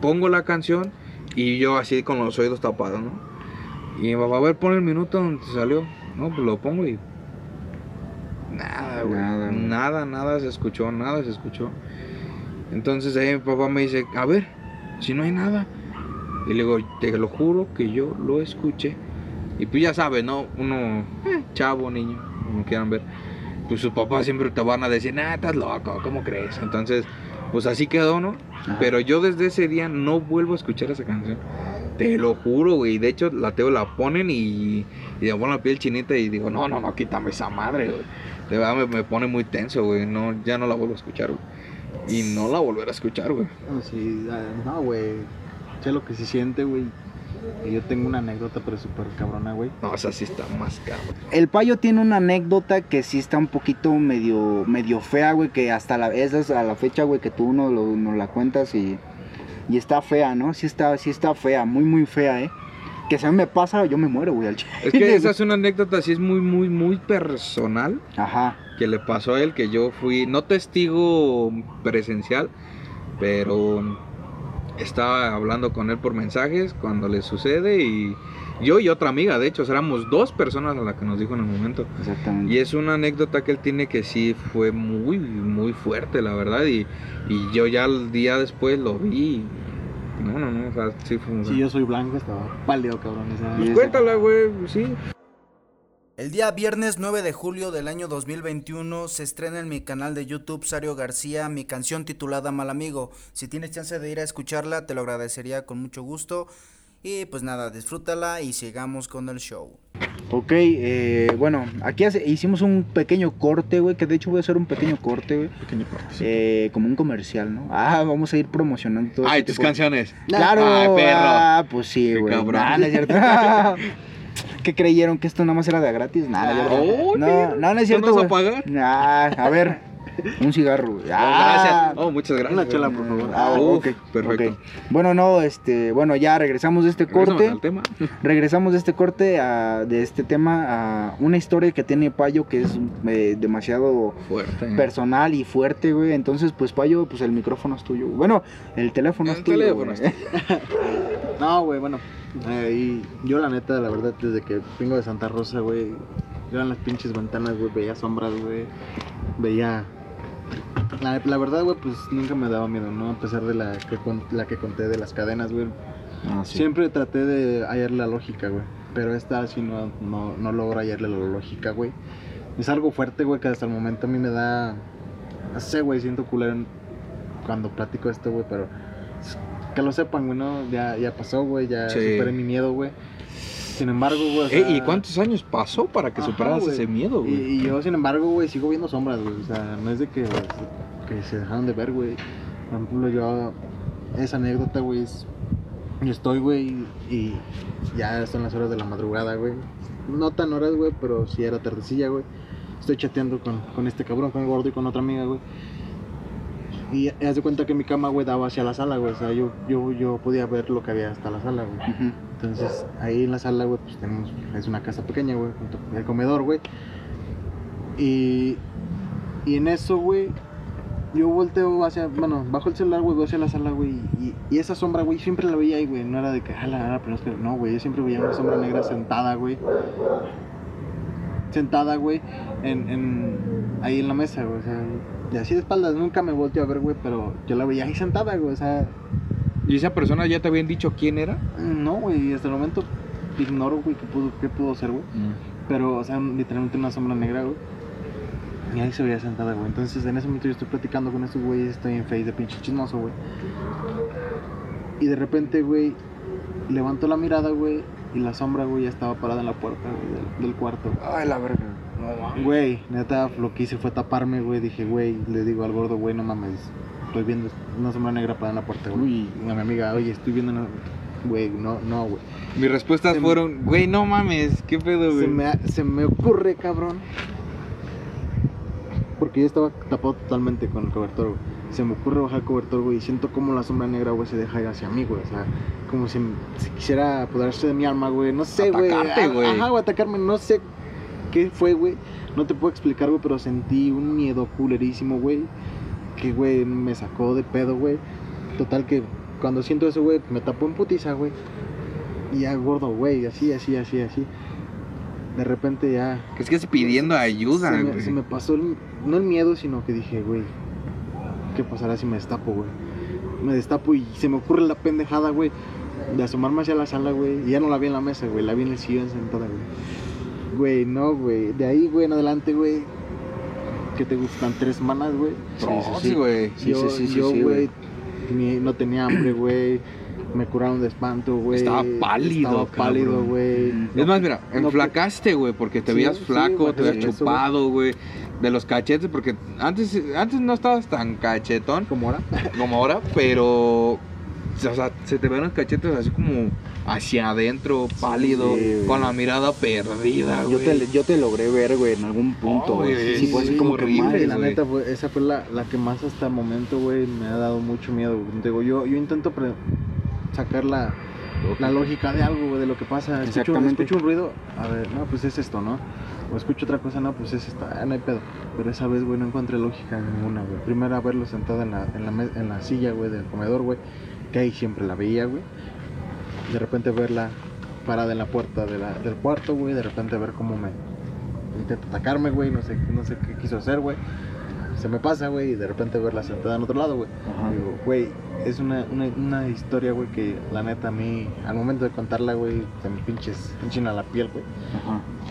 pongo la canción y yo así con los oídos tapados, ¿no? Y mi papá, a ver, pon el minuto donde salió. No, pues lo pongo y. Nada, güey. Nada, Nada, nada, se escuchó, nada se escuchó. Entonces ahí mi papá me dice, a ver, si no hay nada. Y le digo, te lo juro que yo lo escuché. Y pues ya sabes, ¿no? Uno, eh, chavo, niño, como quieran ver. Pues sus papás siempre te van a decir, nah, estás loco, ¿cómo crees? Entonces, pues así quedó, ¿no? Ajá. Pero yo desde ese día no vuelvo a escuchar esa canción. Te lo juro, güey. De hecho, la teo la ponen y, y me pone la piel chinita y digo, no, no, no, quítame esa madre, güey. De verdad me, me pone muy tenso, güey. No, ya no la vuelvo a escuchar, güey. Y no la volveré a escuchar, güey. No, sí, no, güey. Sé lo que se siente, güey. Y Yo tengo una anécdota, pero súper cabrona, güey. No, o sea, sí está más cabrón. El payo tiene una anécdota que sí está un poquito medio, medio fea, güey, que hasta la, esa es a la fecha, güey, que tú no lo, nos la cuentas y, y está fea, ¿no? Sí está, sí está fea, muy, muy fea, ¿eh? Que si a mí me pasa, yo me muero, güey, al chile. Es que esa es una anécdota, así es muy, muy, muy personal. Ajá, que le pasó a él, que yo fui, no testigo presencial, pero estaba hablando con él por mensajes cuando le sucede y yo y otra amiga, de hecho, éramos dos personas a las que nos dijo en el momento. exactamente. Y es una anécdota que él tiene que sí fue muy, muy fuerte, la verdad, y, y yo ya el día después lo vi. No, no, no, o sea, sí fue... Si yo soy blanco, estaba pálido, cabrón. Pues cuéntala, güey, sí. El día viernes 9 de julio del año 2021 se estrena en mi canal de YouTube Sario García mi canción titulada Mal Amigo. Si tienes chance de ir a escucharla te lo agradecería con mucho gusto. Y pues nada, disfrútala y sigamos con el show. Ok, eh, bueno, aquí hace- hicimos un pequeño corte, güey, que de hecho voy a hacer un pequeño corte, güey. pequeño corte. eh, como un comercial, ¿no? Ah, vamos a ir promocionando todo Ay, este tus de- canciones. Claro, Ay, perro. ah, pues sí, güey. cabrón. Nah, no es cierto. ¿Qué creyeron? ¿Que esto nada más era de gratis? Nada, no. Oh, no, no, no es ¿Tú cierto, nos vas a pagar? Nah, a ver, un cigarro, güey. Ah, gracias. Oh, muchas gracias. Una chela, por favor. Ah, Uf, ok, perfecto. Bueno, no, este, bueno, ya regresamos de este corte. al tema. Regresamos de este corte a, de este tema a una historia que tiene Payo que es eh, demasiado Fuerte. personal y fuerte, güey. Entonces, pues Payo, pues el micrófono es tuyo. Bueno, el teléfono El es tuyo. teléfono güey. es No, güey, bueno. Eh, y yo, la neta, la verdad, desde que vengo de Santa Rosa, güey, yo en las pinches ventanas, güey, veía sombras, güey. Veía La, la verdad, güey, pues nunca me daba miedo, ¿no? A pesar de la que, la que conté de las cadenas, güey. Ah, sí. Siempre traté de hallarle la lógica, güey. Pero esta sí no, no, no logro hallarle la lógica, güey. Es algo fuerte, güey, que hasta el momento a mí me da... No sé, güey, siento culero cuando platico esto, güey, pero... Que lo sepan, güey, ¿no? Ya, ya pasó, güey, ya Sí. superé mi miedo, güey. Sin embargo, güey... o Eh, ¿Y sea- cuántos años pasó para que Ajá, superaras güey. ese miedo, Y, güey? y yo, sin embargo, güey, sigo viendo sombras, güey. O sea, no es de que, que se dejaron de ver, güey. Por ejemplo, yo, esa anécdota, güey, es. Yo estoy, güey, y ya son las horas de la madrugada, güey. No tan horas, güey, pero sí era tardecilla, güey. Estoy chateando con, con este cabrón, con el gordo y con otra amiga, güey. Y haz de cuenta que mi cama, güey, daba hacia la sala, güey. O sea, yo, yo, yo podía ver lo que había hasta la sala, güey. Entonces, ahí en la sala, güey, pues tenemos, es una casa pequeña, güey, junto con el comedor, güey. Y, y en eso, güey, yo volteo hacia, bueno, bajo el celular, güey, veo hacia la sala, güey, y, y esa sombra, güey, siempre la veía ahí, güey, no era de que, ala, ala, pero es que, no, güey, yo siempre veía una sombra negra sentada, güey, sentada, güey, en, en, ahí en la mesa, güey, o sea, y así de espaldas, nunca me volteé a ver, güey, pero yo la veía ahí sentada, güey, o sea, ¿Y esa persona ya te habían dicho quién era? no, güey, hasta el momento ignoro, güey, qué pudo, qué pudo ser, güey. Pero, o sea, literalmente una sombra negra, güey. Y ahí se veía sentada, güey. Entonces, en ese momento yo estoy platicando con estos güeyes, estoy en face de pinche chismoso, güey. Y de repente, güey, levanto la mirada, güey, y la sombra, güey, ya estaba parada en la puerta, güey, del, del cuarto. Ay, la verga. No, mames. Güey, neta, lo que hice fue taparme, güey. Dije, güey, le digo al gordo, güey, no mames. Estoy viendo una sombra negra parada en la puerta, güey. Uy. Y a mi amiga, oye, estoy viendo una... Güey, no, no, güey. Mis respuestas Se fueron, güey, no mames, qué pedo, Se güey. me, se me ocurre, cabrón. Porque yo estaba tapado totalmente con el cobertor, güey. Se me ocurre bajar el cobertor, güey. Y siento como la sombra negra, güey, se deja ir hacia mí, güey. O sea, como si, si quisiera apoderarse de mi alma, güey. No sé, güey. Atacarte, güey. Ajá, güey, atacarme. No sé qué fue, güey. No te puedo explicar, güey, pero sentí un miedo culerísimo, güey. Que, güey, me sacó de pedo, güey. Total que cuando siento eso, güey, me tapó en putiza, güey. Y ya gordo, güey, así, así, así, así. De repente ya Es que es pidiendo ayuda, se me, se me pasó el- no el miedo, sino que dije, güey, ¿qué pasará si me destapo, güey? Me destapo y se me ocurre la pendejada, güey, de asomarme hacia la sala, güey. Y ya no la vi en la mesa, güey, la vi en el sillón sentada, güey. Güey, no, güey. De ahí, güey, en adelante, güey. ¿Qué te gustan? ¿Tres semanas, güey? Sí, sí, Sí, sí. güey. Sí, yo, sí, sí, yo, sí, güey, ni- no tenía hambre, güey. Me curaron de espanto, güey. Estaba pálido, Estaba pálido, güey. Es más, mira, enflacaste, güey, porque te Sí, veías sí, flaco, te veías chupado, güey. De los cachetes, porque antes, antes no estabas tan cachetón ¿Cómo ahora? como ahora, pero. O sea, se te ven los cachetes así como hacia adentro, pálido, Sí, con la mirada perdida, Yo güey. te, yo te logré ver, güey, en algún punto, Oh, güey. sí, fue así sí, como que horrible, madre, la güey. neta, fue, esa fue la, la que más hasta el momento, güey, me ha dado mucho miedo. Digo, yo, yo intento pre- sacar la, la lógica de algo, güey, de lo que pasa. Escucho, escucho un ruido, a ver, no, pues es esto, ¿no? O escucho otra cosa, no, pues es esto, ah, no hay pedo. Pero esa vez, güey, no encontré lógica ninguna, güey. Primero haberlo sentado en la, en la, en la silla, güey, del comedor, güey, que ahí siempre la veía, güey. De repente verla parada en la puerta de la- del cuarto, güey, de repente ver cómo me intenta atacarme, güey, no sé, no sé qué quiso hacer, güey. Se me pasa, güey, y de repente verla sentada en otro lado, güey. Digo, güey, es una, una, una historia, güey, que la neta a mí, al momento de contarla, güey, se me pinches, enchina la piel, güey.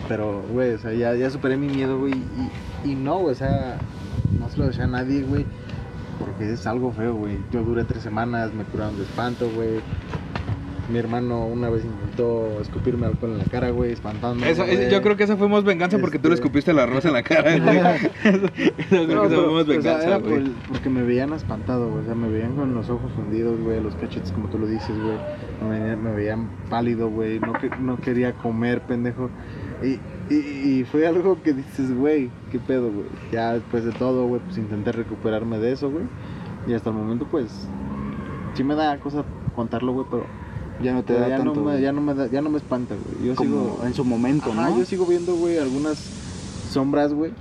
Pero, güey, o sea, ya, ya superé mi miedo, güey, y, y no, o sea, no se lo decía a nadie, güey, porque es algo feo, güey. Yo duré tres semanas, me curaron de espanto, güey. Mi hermano una vez intentó escupirme alcohol en la cara, güey, espantándome. Yo creo que esa fue más venganza porque tú le Este- escupiste la rosa en la cara, güey. Creo No, que esa o sea, venganza, por güey. el- porque me veían espantado, güey. O sea, me veían con los ojos fundidos, güey, los cachetes, como tú lo dices, güey. Me, veían- me veían pálido, güey. No, que- no quería comer, pendejo. Y, y, y fue algo que dices, güey, qué pedo, güey. Ya después de todo, güey, pues intenté recuperarme de eso, güey. Y hasta el momento, pues, sí me da cosa contarlo, güey, pero Ya no te da ya, tanto. no me, ya, no me da- ya no me espanta, güey. Yo como sigo. en su momento, Ajá, ¿no? yo sigo viendo, güey, algunas sombras, güey.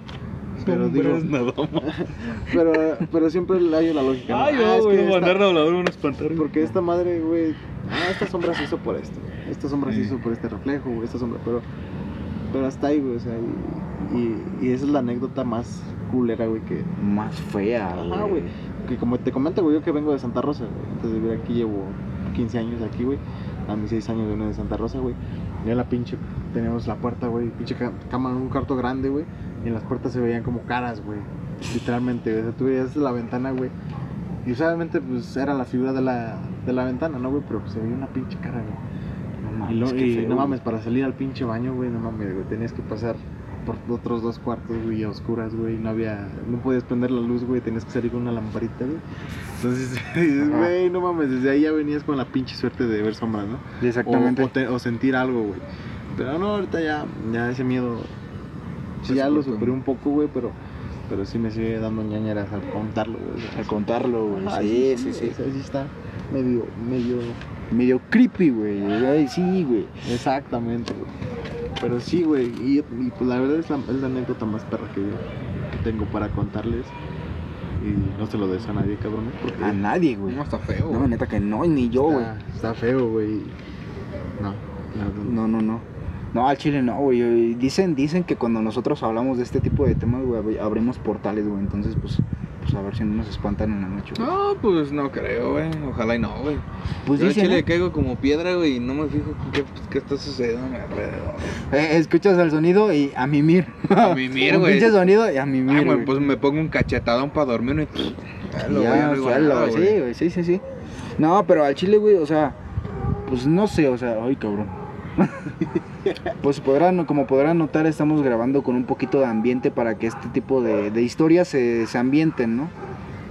Pero digo, nada más. pero, pero siempre le hallo la lógica. ¿no? Ay, Ah, yo, es güey, que esta- mandar a hablar un espantar. Porque esta madre, güey. Ah, esta sombra se hizo por esto. Esta sombra se hizo por este reflejo, güey. Esta sombra, pero. Pero hasta ahí, güey. O sea, y, y, y esa es la anécdota más culera, güey, que... Más fea, Ajá, güey. Que como te comento, güey, yo que vengo de Santa Rosa, güey. Antes de vivir aquí llevo 15 años aquí, güey. A mis 6 años vengo de Santa Rosa, güey. Y en la pinche, teníamos la puerta, güey. Pinche ca- cama, un cuarto grande, güey. Y en las puertas se veían como caras, güey. Literalmente, güey. O sea, tú veías la ventana, güey. Y usualmente, pues, era la figura de la, de la ventana, ¿no, güey? Pero pues, se veía una pinche cara, güey. No Y, lo- mames, y feo, no mames, para salir al pinche baño, güey, no mames, güey. Tenías que pasar otros dos cuartos, güey, a oscuras, güey. No había, no podías prender la luz, güey. Tenías que salir con una lamparita, güey. Entonces, dices, güey, no mames, desde ahí ya venías con la pinche suerte de ver sombras, ¿no? Exactamente. O, o te- o sentir algo, güey. Pero no, ahorita ya, ya ese miedo, sí, ya lo superé un poco, güey, pero, pero sí me sigue dando ñañeras al contarlo, güey. Al contarlo, güey. ajá, Sí, sí, sí. sí está medio, medio... Medio creepy, güey. Sí, güey. Exactamente, güey. Pero sí, güey. Y, y, pues la verdad es la, es la anécdota más perra que yo que tengo para contarles. Y no se lo des a nadie, cabrón. Porque A nadie, güey. No, está feo. No, neta que no, ni yo, güey. está, está feo, güey. No, no, no. No, no, no. Al chile no, güey. Dicen, dicen que cuando nosotros hablamos de este tipo de temas, güey, abri- abrimos portales, güey. Entonces, pues, pues a ver si no nos espantan en la noche, güey. No, pues no creo, güey. Ojalá y no, güey. Pues Yo al dicen, chile ¿no? caigo como piedra, güey, y no me fijo qué, qué está sucediendo a mi alrededor. Eh, escuchas el sonido y a mimir. A mimir, Un güey. pinche sonido y a Ah, mimir, güey, güey. pues me pongo un cachetadón para dormir y ya lo voy ya, arriba, suelo, güey, sí, güey, sí, sí, sí. No, pero al chile, güey, o sea, pues no sé, o sea, ay, cabrón. pues podrán, como podrán notar, estamos grabando con un poquito de ambiente para que este tipo de, de historias se, se ambienten, ¿no?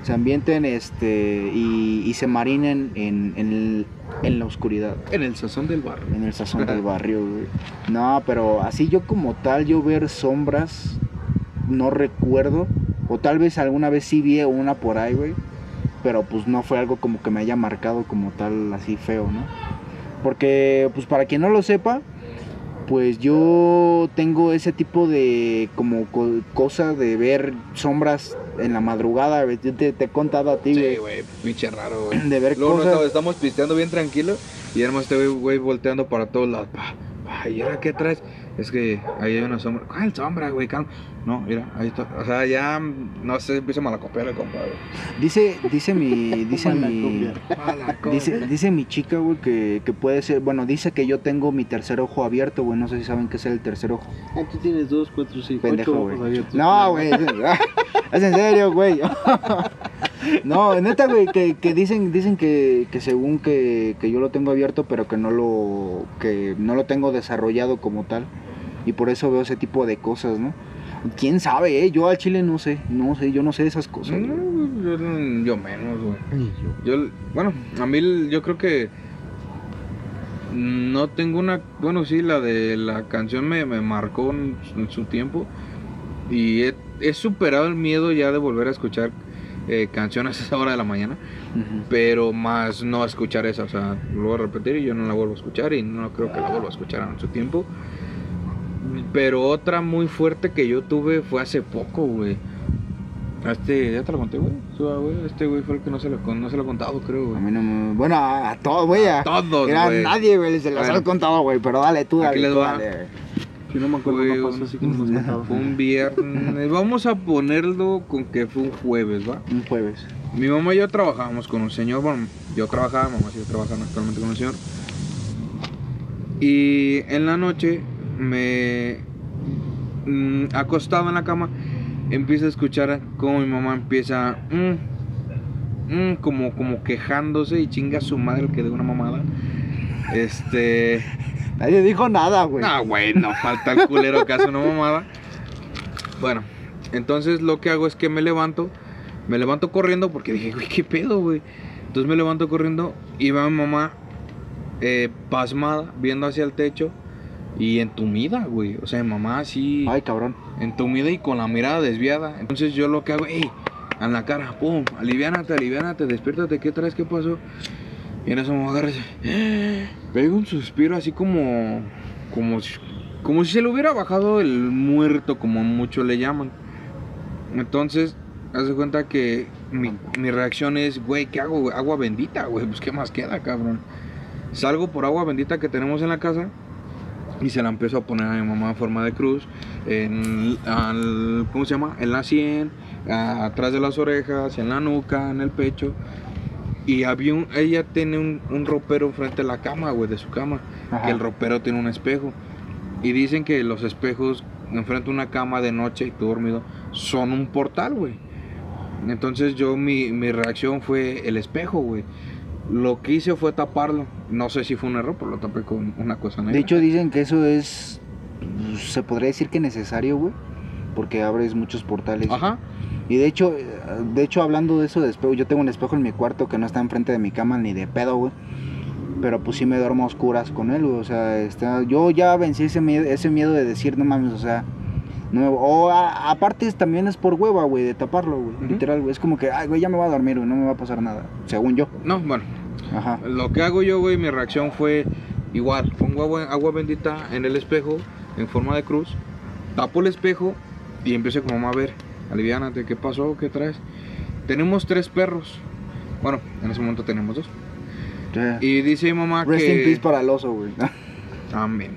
Se ambienten este, y, y se marinen en, en, el- en la oscuridad, En el sazón del barrio. en el sazón del barrio, güey. No, pero así yo como tal, yo ver sombras, no recuerdo. O tal vez alguna vez sí vi una por ahí, güey. Pero pues no fue algo como que me haya marcado como tal así feo, ¿no? Porque, pues para quien no lo sepa, pues yo tengo ese tipo de como co- cosa de ver sombras en la madrugada. güey. Yo te, te he contado a ti, Sí, güey. güey, pinche raro, güey. De ver Luego no cosas. estaba- estamos pisteando bien tranquilo y además este güey, güey volteando para todos lados. Pa, pa, ¿Y ahora qué traes? Es que ahí hay una sombra. ¿Cuál sombra, güey? Calma. No, mira, ahí está. O sea, ya, no sé, empieza a malacopiar el compa, güey. Dice, dice mi, dice mi. Dice, dice mi chica, güey, que, que puede ser, bueno, dice que yo tengo mi tercer ojo abierto, güey, no sé si saben qué es el tercer ojo. Ah, tú tienes dos, cuatro, seis, Pendejo, ocho güey. ojos abiertos. No, güey, es, es en serio, güey. No, neta, güey, que, que dicen, dicen que, que según que, que yo lo tengo abierto, pero que no lo, que no lo tengo desarrollado como tal. Y por eso veo ese tipo de cosas, ¿no? ¿Quién sabe, eh? Yo al chile no sé, no sé, yo no sé esas cosas. No, yo, yo menos, güey. Yo. Yo, bueno, a mí yo creo que no tengo una, bueno, sí, la de la canción me, me marcó en, en su tiempo y he, he superado el miedo ya de volver a escuchar eh, canciones a esa hora de la mañana, pero más no escuchar esa, o sea, lo voy a repetir y yo no la vuelvo a escuchar y no creo que la vuelva a escuchar en su tiempo. Pero otra muy fuerte que yo tuve fue hace poco, güey. A Este, ya te lo conté, güey. Este güey fue el que no se lo, con- no se lo he contado, creo, A güey. mí no me... Bueno, a, a todos, güey. A, Todos, Era nadie, güey, se los has contado, güey, pero dale tú, Aquí dale les tú, va. dale. Si no me acuerdo, Fue no pasó un- así como nos contaba. Fue un viernes. Vamos a ponerlo con que fue un jueves, ¿va? Un jueves. Mi mamá y yo trabajábamos con un señor. Bueno, yo trabajaba, mamá sigue trabajando actualmente con un señor. Y en la noche me. mm, acostado en la cama, empiezo a escuchar como mi mamá empieza. mm, mm, como, como quejándose y chinga a su madre que de una mamada. Este. Nadie dijo nada, güey. No, güey, no falta el culero que hace una mamada. Bueno, entonces lo que hago es que me levanto, me levanto corriendo porque dije, güey, qué pedo, güey. Entonces me levanto corriendo y veo a mi mamá eh, pasmada, viendo hacia el techo y entumida, güey. O sea, mamá así, Ay, cabrón. entumida y con la mirada desviada. Entonces yo lo que hago, ey, en la cara, pum, aliviánate, aliviánate, despiértate, ¿qué traes? ¿Qué pasó? Y en eso me agarra dice, pega un suspiro así como, como, si, como si se le hubiera bajado el muerto, como muchos le llaman. Entonces, haz de cuenta que mi, mi reacción es, güey, ¿qué hago? Agua bendita, güey, pues ¿qué más queda, cabrón? Salgo por agua bendita que tenemos en la casa y se la empiezo a poner a mi mamá en forma de cruz, en, al- ¿cómo se llama? En la sien, a- atrás de las orejas, en la nuca, en el pecho. Y había un, ella tiene un, un ropero enfrente de la cama, güey, de su cama, Ajá. que el ropero tiene un espejo. Y dicen que los espejos enfrente de una cama de noche y tú dormido son un portal, güey. Entonces yo, mi, mi reacción fue el espejo, güey. Lo que hice fue taparlo. No sé si fue un error, pero lo tapé con una cosa negra. De hecho, dicen que eso es. Se podría decir que necesario, güey. Porque abres muchos portales. Ajá. Y de hecho, eh, de hecho, hablando de eso de espejo, yo tengo un espejo en mi cuarto que no está enfrente de mi cama ni de pedo, güey. Pero pues sí me duermo a oscuras con él, güey. O sea, está, yo ya vencí ese miedo, ese miedo de decir, no mames, o sea. No, me- o a- aparte también es por hueva, güey, de taparlo, güey. Ujú. Literal, güey. Es como que, ay, güey, ya me voy a dormir, güey, no me va a pasar nada. Según yo. No, bueno. Ajá. Lo que hago yo, güey, mi reacción fue igual. Pongo agua, agua bendita en el espejo, en forma de cruz. Tapo el espejo y empiezo como a ver. Aliviánate, ¿qué pasó? ¿Qué traes? Tenemos tres perros. Bueno, en ese momento tenemos dos. Y dice mi mamá Rest que... in peace para el oso, güey. Amén.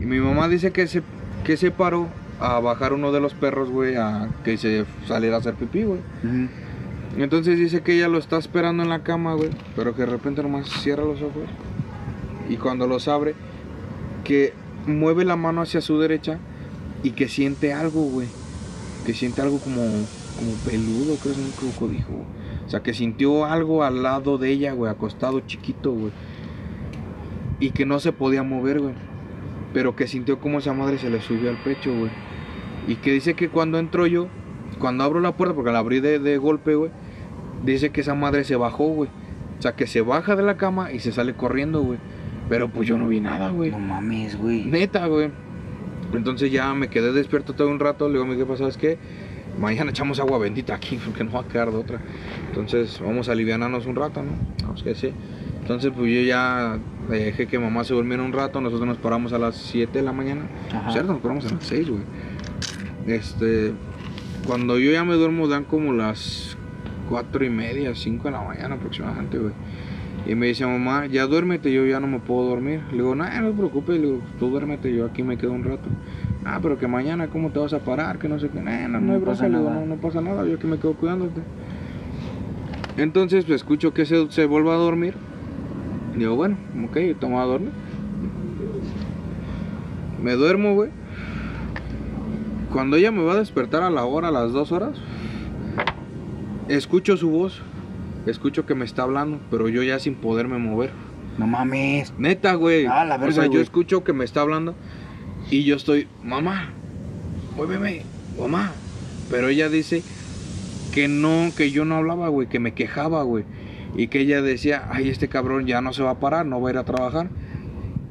Y mi mamá dice que se, que se paró a bajar uno de los perros, güey, a que se saliera a hacer pipí, güey. Entonces dice que ella lo está esperando en la cama, güey, pero que de repente nomás cierra los ojos. Y cuando los abre, que mueve la mano hacia su derecha y que siente algo, güey. Que siente algo como, como peludo, creo que es un crocodilo. O sea, que sintió algo al lado de ella, güey, acostado chiquito, güey. Y que no se podía mover, güey. Pero que sintió como esa madre se le subió al pecho, güey. Y que dice que cuando entro yo, cuando abro la puerta, porque la abrí de, de golpe, güey, dice que esa madre se bajó, güey. O sea, que se baja de la cama y se sale corriendo, güey. Pero pues yo no vi nada, güey. No mames, güey. Neta, güey. Entonces ya me quedé despierto todo un rato. Le digo a mi jefa, ¿sabes qué? Mañana echamos agua bendita aquí porque no va a quedar de otra. Entonces vamos a aliviarnos un rato, ¿no? Vamos que sí. Entonces pues yo ya dejé que mamá se durmiera un rato. Nosotros nos paramos a las 7 de la mañana. Ajá. Cierto, nos paramos a las 6, güey. Este, cuando yo ya me duermo dan como las 4 y media, 5 de la mañana aproximadamente, güey. Y me dice mamá, ya duérmete, yo ya no me puedo dormir. Le digo, no, no te preocupes, le digo, tú duérmete, yo aquí me quedo un rato. Ah, pero que mañana, ¿cómo te vas a parar? Que no sé qué, "Nah, no, no, No hay pasa le digo, no, no pasa nada, yo aquí me quedo cuidándote. Entonces, pues escucho que se, se vuelve a dormir. Digo, bueno, ok, toma a dormir. Me duermo, güey. Cuando ella me va a despertar a la hora, a las dos horas, escucho su voz. Escucho que me está hablando, pero yo ya sin poderme mover. No mames. Neta, güey. Ah, la o verga, sea, yo escucho que me está hablando y yo estoy, mamá, muéveme, mamá. Pero ella dice que no, que yo no hablaba, güey, que me quejaba, güey. Y que ella decía, ay, este cabrón ya no se va a parar, no va a ir a trabajar.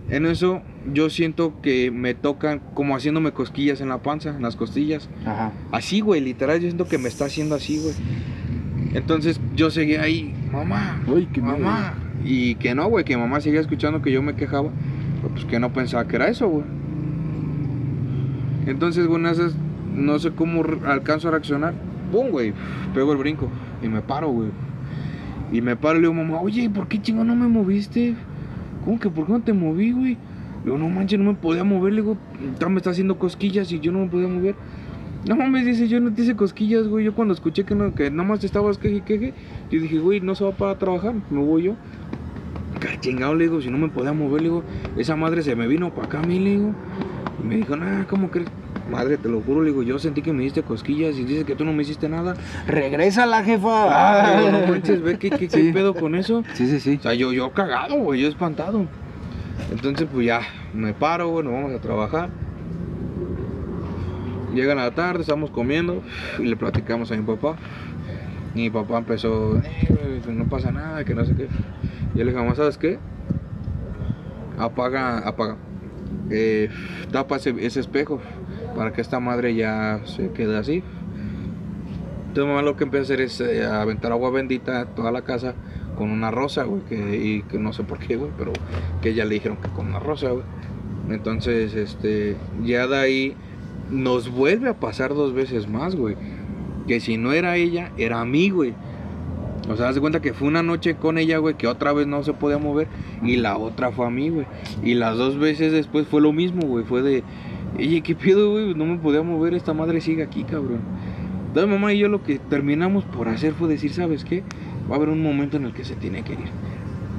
En eso yo siento que me tocan como haciéndome cosquillas en la panza, en las costillas. Ajá. Así, güey, literal, yo siento que me está haciendo así, güey. Entonces yo seguí ahí, mamá, Uy, qué miedo. mamá. Y que no, güey, que mamá seguía escuchando que yo me quejaba. Pues que no pensaba que era eso, güey. Entonces, güey, en esas, no sé cómo alcanzo a reaccionar. ¡Pum, güey! Pego el brinco y me paro, güey. Y me paro y le digo, mamá, oye, ¿por qué chingo no me moviste? ¿Cómo que por qué no te moví, güey? Le digo, no manches, no me podía mover. Le digo, "Ya me está haciendo cosquillas y yo no me podía mover. No mames, dice, yo no te hice cosquillas, güey. Yo cuando escuché que, no, que nomás te estabas queje queje, yo dije, güey, no se va para trabajar, me voy yo. ¿Qué chingado? Le digo, si no me podía mover, le digo, esa madre se me vino para acá a mí, le digo. Y me dijo, nah, ¿cómo crees? Madre, te lo juro, le digo, yo sentí que me diste cosquillas y dices que tú no me hiciste nada. Regresa la jefa. Ah, digo, no manches, ve qué, qué, qué pedo con eso. Sí, sí, sí. O sea, yo, yo cagado, güey, yo espantado. Entonces, pues ya, me paro, nos vamos a trabajar. Llega la tarde, estamos comiendo y le platicamos a mi papá. Y mi papá empezó, eh, pues no pasa nada, que no sé qué. Yo le dije, ¿sabes qué? Apaga, apaga. Eh, tapa ese, espejo para que esta madre ya se quede así. Entonces mamá lo que empieza a hacer es eh, aventar agua bendita a toda la casa con una rosa, güey, que, y que no sé por qué, güey, pero que ya le dijeron que con una rosa, güey. Entonces, este, ya de ahí nos vuelve a pasar dos veces más, güey. Que si no era ella, era a mí, güey. O sea, haz de cuenta que fue una noche con ella, güey, que otra vez no se podía mover. Y la otra fue a mí, güey. Y las dos veces después fue lo mismo, güey. Fue de, oye, ¿qué pido, güey? No me podía mover, esta madre sigue aquí, cabrón. Entonces, mamá y yo lo que terminamos por hacer fue decir, ¿sabes qué? Va a haber un momento en el que se tiene que ir.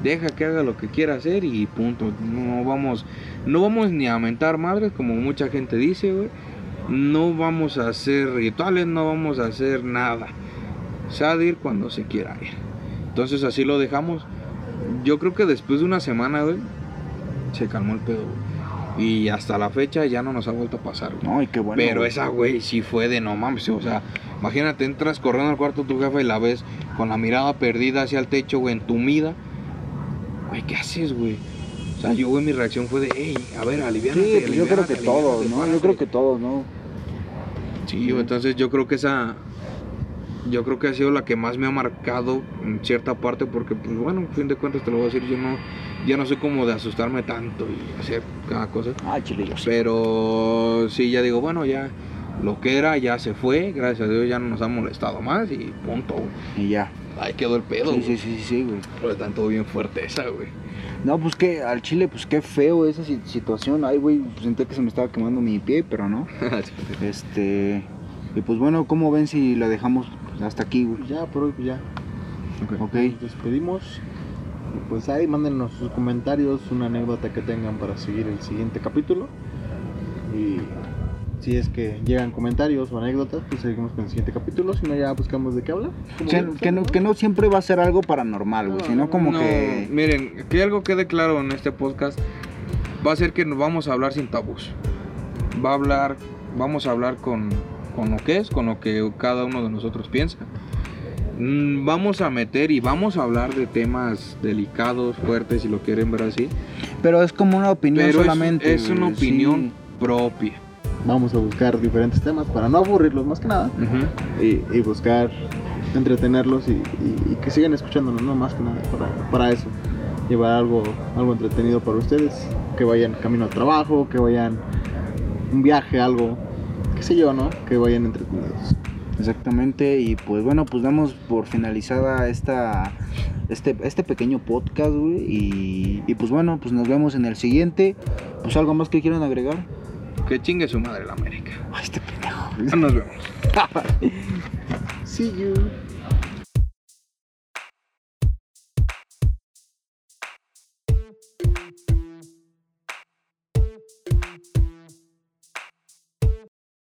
Deja que haga lo que quiera hacer y punto. No vamos, no vamos ni a mentar madres, como mucha gente dice, güey. No vamos a hacer rituales, no vamos a hacer nada. Se ha de ir cuando se quiera ir. Entonces así lo dejamos. Yo creo que después de una semana, güey, se calmó el pedo, güey. Y hasta la fecha ya no nos ha vuelto a pasar, güey. No, y qué bueno. Pero güey. esa, güey, sí fue de no mames. O sea, imagínate, entras corriendo al cuarto tu jefa y la ves con la mirada perdida hacia el techo, güey, entumida. Güey, ¿qué haces, güey? O sea, yo, güey, mi reacción fue de, hey, a ver, aliviánate. Sí, pues yo creo que todos, ¿no? Yo párate". creo que todos, ¿no? Sí, entonces yo creo que esa. Yo creo que ha sido la que más me ha marcado en cierta parte, porque, pues bueno, a fin de cuentas te lo voy a decir, yo no, ya no soy como de asustarme tanto y hacer cada cosa. Ah, sé. Pero sí, ya digo, bueno, ya lo que era ya se fue, gracias a Dios ya no nos ha molestado más y punto, güey. Y ya. Ahí quedó el pedo, Sí, sí, sí, sí, güey. Pero está todo bien fuerte esa, güey. No, pues que al chile, pues qué feo esa si- situación. Ay, güey, pues sentí que se me estaba quemando mi pie, pero no. Este. Y pues bueno, ¿cómo ven si la dejamos hasta aquí, güey? Ya, por hoy, pues ya. Ok. Nos despedimos. Y pues ahí mándenos sus comentarios, una anécdota que tengan para seguir el siguiente capítulo. Y si es que llegan comentarios o anécdotas, pues seguimos con el siguiente capítulo. Si no, ya buscamos de qué hablar. Que, no, que no siempre va a ser algo paranormal, güey, No, sino como No, que. miren, que algo quede claro en este podcast va a ser que nos vamos a hablar sin tabús. Va a hablar, vamos a hablar con, con lo que es, con lo que cada uno de nosotros piensa. Mm, Vamos a meter y vamos a hablar de temas delicados, fuertes, si lo quieren ver así. Pero es como una opinión Pero solamente. es, una opinión sí. propia. Vamos a buscar diferentes temas para no aburrirlos más que nada. Y, y buscar entretenerlos y, y- y que sigan escuchándonos, no más que nada, para, para eso. Llevar algo, algo entretenido para ustedes, que vayan camino al trabajo, que vayan un viaje, algo, qué sé yo, ¿no? Que vayan entretenidos. Exactamente, y pues bueno, pues damos por finalizada esta este, este pequeño podcast, güey, y, y pues bueno, pues nos vemos en el siguiente. Pues algo más que quieran agregar. Que chingue su madre la América. Ay, este pendejo. Nos vemos. See you.